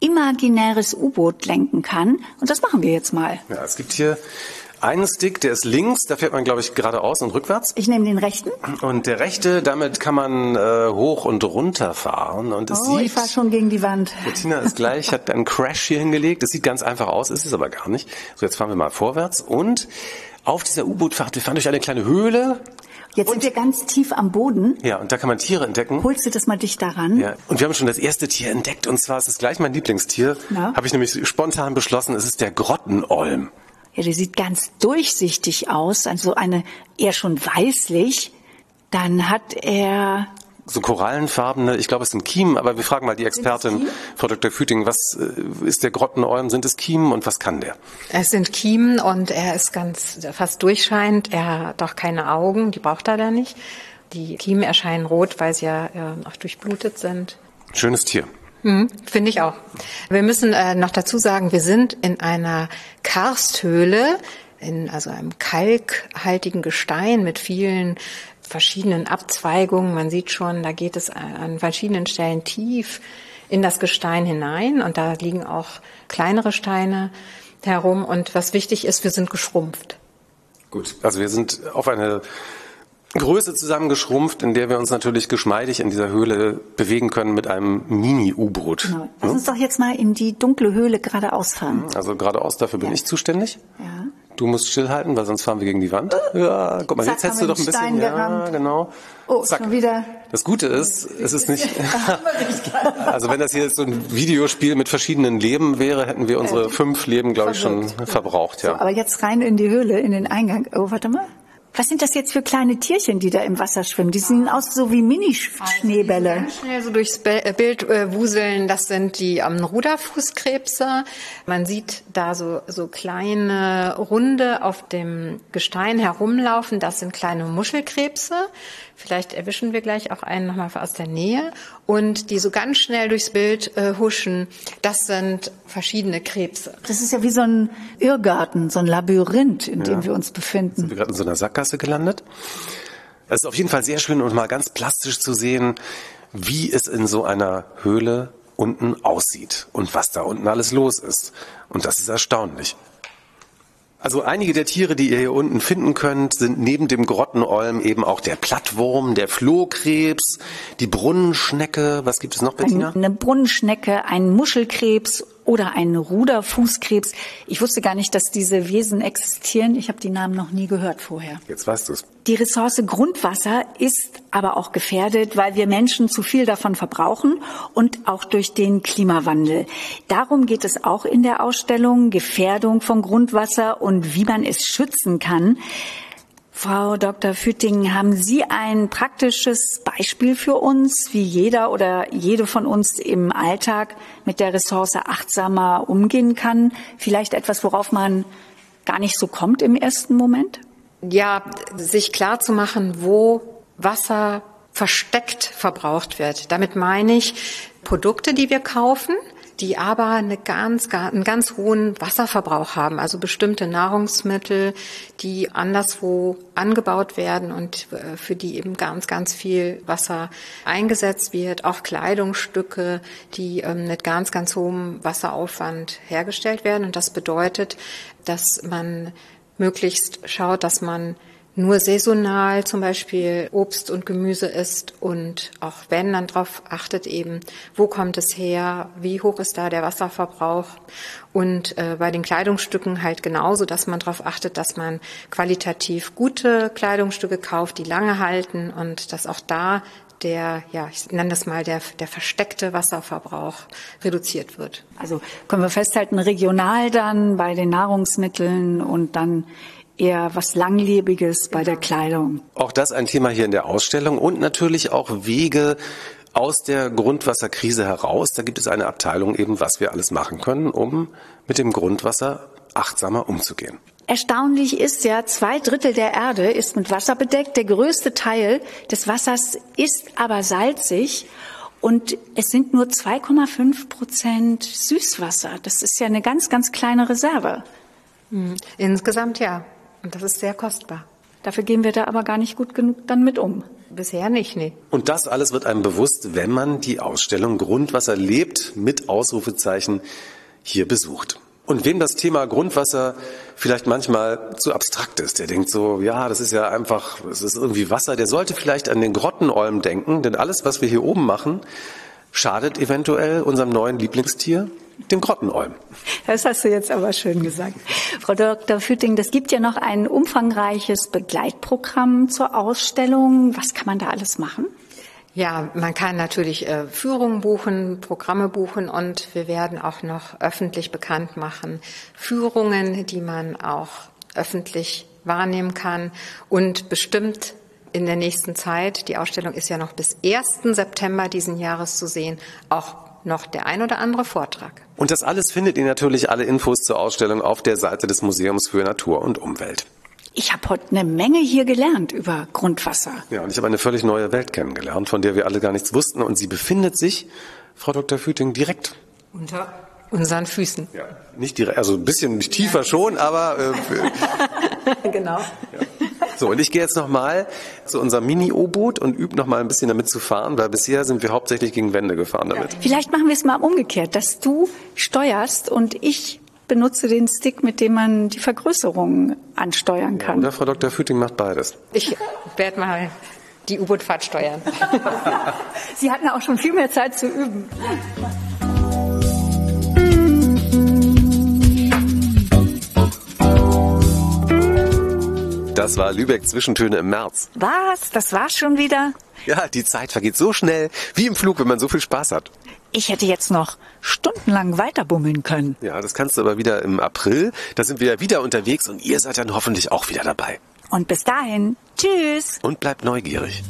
Speaker 2: imaginäres U-Boot lenken kann. Und das machen wir jetzt mal.
Speaker 1: Ja, es gibt hier einen Stick, der ist links, da fährt man, glaube ich, geradeaus und rückwärts.
Speaker 2: Ich nehme den rechten.
Speaker 1: Und der rechte, damit kann man äh, hoch und runter fahren. Und es
Speaker 2: oh,
Speaker 1: sieht,
Speaker 2: ich fahre schon gegen die Wand.
Speaker 1: Bettina ist gleich, hat einen Crash hier hingelegt. Es sieht ganz einfach aus, ist es aber gar nicht. So, jetzt fahren wir mal vorwärts. Und auf dieser U-Boot-Fahrt, wir fahren durch eine kleine Höhle.
Speaker 2: Jetzt sind wir ganz tief am Boden.
Speaker 1: Ja, und da kann man Tiere entdecken.
Speaker 2: Holst du das mal dicht daran?
Speaker 1: Ja, und wir haben schon das erste Tier entdeckt. Und zwar ist es gleich mein Lieblingstier.
Speaker 2: Na?
Speaker 1: Habe ich nämlich spontan beschlossen, es ist der Grottenolm.
Speaker 2: Ja, der sieht ganz durchsichtig aus, also eine eher schon weißlich. Dann hat er
Speaker 1: so korallenfarbene, ich glaube, es sind Kiemen, aber wir fragen mal die Expertin, Frau Dr. Füting, was äh, ist der Grottenolm? Sind es Kiemen und was kann der?
Speaker 12: Es sind Kiemen und er ist ganz fast durchscheinend. Er hat auch keine Augen, die braucht er da nicht. Die Kiemen erscheinen rot, weil sie ja äh, auch durchblutet sind.
Speaker 1: Schönes Tier.
Speaker 12: Hm, Finde ich auch. Wir müssen äh, noch dazu sagen, wir sind in einer Karsthöhle, in also einem kalkhaltigen Gestein mit vielen verschiedenen Abzweigungen. Man sieht schon, da geht es an verschiedenen Stellen tief in das Gestein hinein und da liegen auch kleinere Steine herum. Und was wichtig ist, wir sind geschrumpft.
Speaker 1: Gut, also wir sind auf eine Größe zusammengeschrumpft, in der wir uns natürlich geschmeidig in dieser Höhle bewegen können mit einem Mini-U-Boot.
Speaker 2: Genau. Lass uns doch jetzt mal in die dunkle Höhle geradeaus fahren.
Speaker 1: Also geradeaus, dafür bin
Speaker 2: Ja.
Speaker 1: ich zuständig.
Speaker 2: Ja.
Speaker 1: Du musst stillhalten, weil sonst fahren wir gegen die Wand. Ja, guck mal,
Speaker 2: Zack,
Speaker 1: jetzt hättest du doch ein
Speaker 2: Stein
Speaker 1: bisschen. Ja, genau.
Speaker 2: Oh,
Speaker 1: Zack.
Speaker 2: schon wieder.
Speaker 1: Das Gute ist, es ist nicht. also wenn das hier jetzt so ein Videospiel mit verschiedenen Leben wäre, hätten wir unsere fünf Leben, glaube ich, schon verbraucht. Ja.
Speaker 2: Aber jetzt rein in die Höhle, in den Eingang. Oh, warte mal. Was sind das jetzt für kleine Tierchen, die da im Wasser schwimmen? Die sehen aus so wie Mini-Schneebälle.
Speaker 12: Ganz schnell so durchs äh, Bild äh, wuseln, das sind die ähm, Ruderfußkrebse. Man sieht da so, so kleine Runde auf dem Gestein herumlaufen, das sind kleine Muschelkrebse. Vielleicht erwischen wir gleich auch einen nochmal aus der Nähe. Und die so ganz schnell durchs Bild äh, huschen, das sind verschiedene Krebse.
Speaker 2: Das ist ja wie so ein Irrgarten, so ein Labyrinth, in dem
Speaker 1: Ja.
Speaker 2: wir uns befinden.
Speaker 1: Sind wir gerade in so einer Sackgasse gelandet? Es ist auf jeden Fall sehr schön und mal ganz plastisch zu sehen, wie es in so einer Höhle unten aussieht und was da unten alles los ist. Und das ist erstaunlich. Also einige der Tiere, die ihr hier unten finden könnt, sind neben dem Grottenolm eben auch der Plattwurm, der Flohkrebs, die Brunnenschnecke. Was gibt es noch, Bettina?
Speaker 2: Eine Brunnenschnecke, ein Muschelkrebs oder ein Ruderfußkrebs. Ich wusste gar nicht, dass diese Wesen existieren. Ich habe die Namen noch nie gehört vorher.
Speaker 1: Jetzt weißt du es.
Speaker 2: Die Ressource Grundwasser ist aber auch gefährdet, weil wir Menschen zu viel davon verbrauchen und auch durch den Klimawandel. Darum geht es auch in der Ausstellung Gefährdung von Grundwasser und wie man es schützen kann. Frau Dr. Fütting, haben Sie ein praktisches Beispiel für uns, wie jeder oder jede von uns im Alltag mit der Ressource achtsamer umgehen kann? Vielleicht etwas, worauf man gar nicht so kommt im ersten Moment?
Speaker 12: ja, sich klar zu machen, wo Wasser versteckt verbraucht wird. Damit meine ich Produkte, die wir kaufen, die aber eine ganz, einen ganz hohen Wasserverbrauch haben. Also bestimmte Nahrungsmittel, die anderswo angebaut werden und äh, für die eben ganz, ganz viel Wasser eingesetzt wird. Auch Kleidungsstücke, die ähm, mit ganz, ganz hohem Wasseraufwand hergestellt werden. Und das bedeutet, dass man möglichst schaut, dass man nur saisonal zum Beispiel Obst und Gemüse isst und auch wenn dann darauf achtet eben, wo kommt es her, wie hoch ist da der Wasserverbrauch und äh, bei den Kleidungsstücken halt genauso, dass man darauf achtet, dass man qualitativ gute Kleidungsstücke kauft, die lange halten und dass auch da der, ja, ich nenne das mal der, der versteckte Wasserverbrauch reduziert wird.
Speaker 2: Also können wir festhalten, regional dann bei den Nahrungsmitteln und dann eher was Langlebiges bei der Kleidung.
Speaker 1: Auch das ein Thema hier in der Ausstellung und natürlich auch Wege aus der Grundwasserkrise heraus. Da gibt es eine Abteilung eben, was wir alles machen können, um mit dem Grundwasser achtsamer umzugehen.
Speaker 2: Erstaunlich ist ja, zwei Drittel der Erde ist mit Wasser bedeckt. Der größte Teil des Wassers ist aber salzig. Und es sind nur 2,5 Prozent Süßwasser. Das ist ja eine ganz, ganz kleine Reserve.
Speaker 12: Hm. Insgesamt ja. Und das ist sehr kostbar.
Speaker 2: Dafür gehen wir da aber gar nicht gut genug dann mit um.
Speaker 12: Bisher nicht, nee.
Speaker 1: Und das alles wird einem bewusst, wenn man die Ausstellung Grundwasser lebt mit Ausrufezeichen hier besucht. Und wem das Thema Grundwasser vielleicht manchmal zu abstrakt ist, der denkt so, ja, das ist ja einfach, es ist irgendwie Wasser, der sollte vielleicht an den Grottenolm denken, denn alles, was wir hier oben machen, schadet eventuell unserem neuen Lieblingstier, dem Grottenolm.
Speaker 2: Das hast du jetzt aber schön gesagt. Frau Dr. Fütting, das gibt ja noch ein umfangreiches Begleitprogramm zur Ausstellung. Was kann man da alles machen?
Speaker 12: Ja, man kann natürlich äh, Führungen buchen, Programme buchen und wir werden auch noch öffentlich bekannt machen Führungen, die man auch öffentlich wahrnehmen kann und bestimmt in der nächsten Zeit, die Ausstellung ist ja noch bis 1. September diesen Jahres zu sehen, auch noch der ein oder andere Vortrag.
Speaker 1: Und das alles findet ihr natürlich alle Infos zur Ausstellung auf der Seite des Museums für Natur und Umwelt.
Speaker 2: Ich habe heute eine Menge hier gelernt über Grundwasser.
Speaker 1: Ja, und ich habe eine völlig neue Welt kennengelernt, von der wir alle gar nichts wussten. Und sie befindet sich, Frau Dr. Füting, direkt
Speaker 12: unter unseren Füßen.
Speaker 1: Ja, nicht direkt, also ein bisschen tiefer schon, aber
Speaker 12: äh, genau.
Speaker 1: Ja. So, und ich gehe jetzt nochmal zu unserem Mini-U-Boot und übe nochmal ein bisschen damit zu fahren, weil bisher sind wir hauptsächlich gegen Wände gefahren damit.
Speaker 2: Vielleicht machen wir es mal umgekehrt, dass du steuerst und ich benutze den Stick, mit dem man die Vergrößerung ansteuern kann.
Speaker 1: Ja, oder Frau Dr. Füting macht beides.
Speaker 12: Ich werde mal die U-Boot-Fahrt steuern.
Speaker 2: Sie hatten auch schon viel mehr Zeit zu üben.
Speaker 1: Das war Lübeck Zwischentöne im März.
Speaker 2: Was? Das war's schon wieder?
Speaker 1: Ja, die Zeit vergeht so schnell, wie im Flug, wenn man so viel Spaß hat.
Speaker 2: Ich hätte jetzt noch stundenlang weiterbummeln können.
Speaker 1: Ja, das kannst du aber wieder im April. Da sind wir ja wieder unterwegs und ihr seid dann hoffentlich auch wieder dabei.
Speaker 2: Und bis dahin, tschüss.
Speaker 1: Und bleibt neugierig.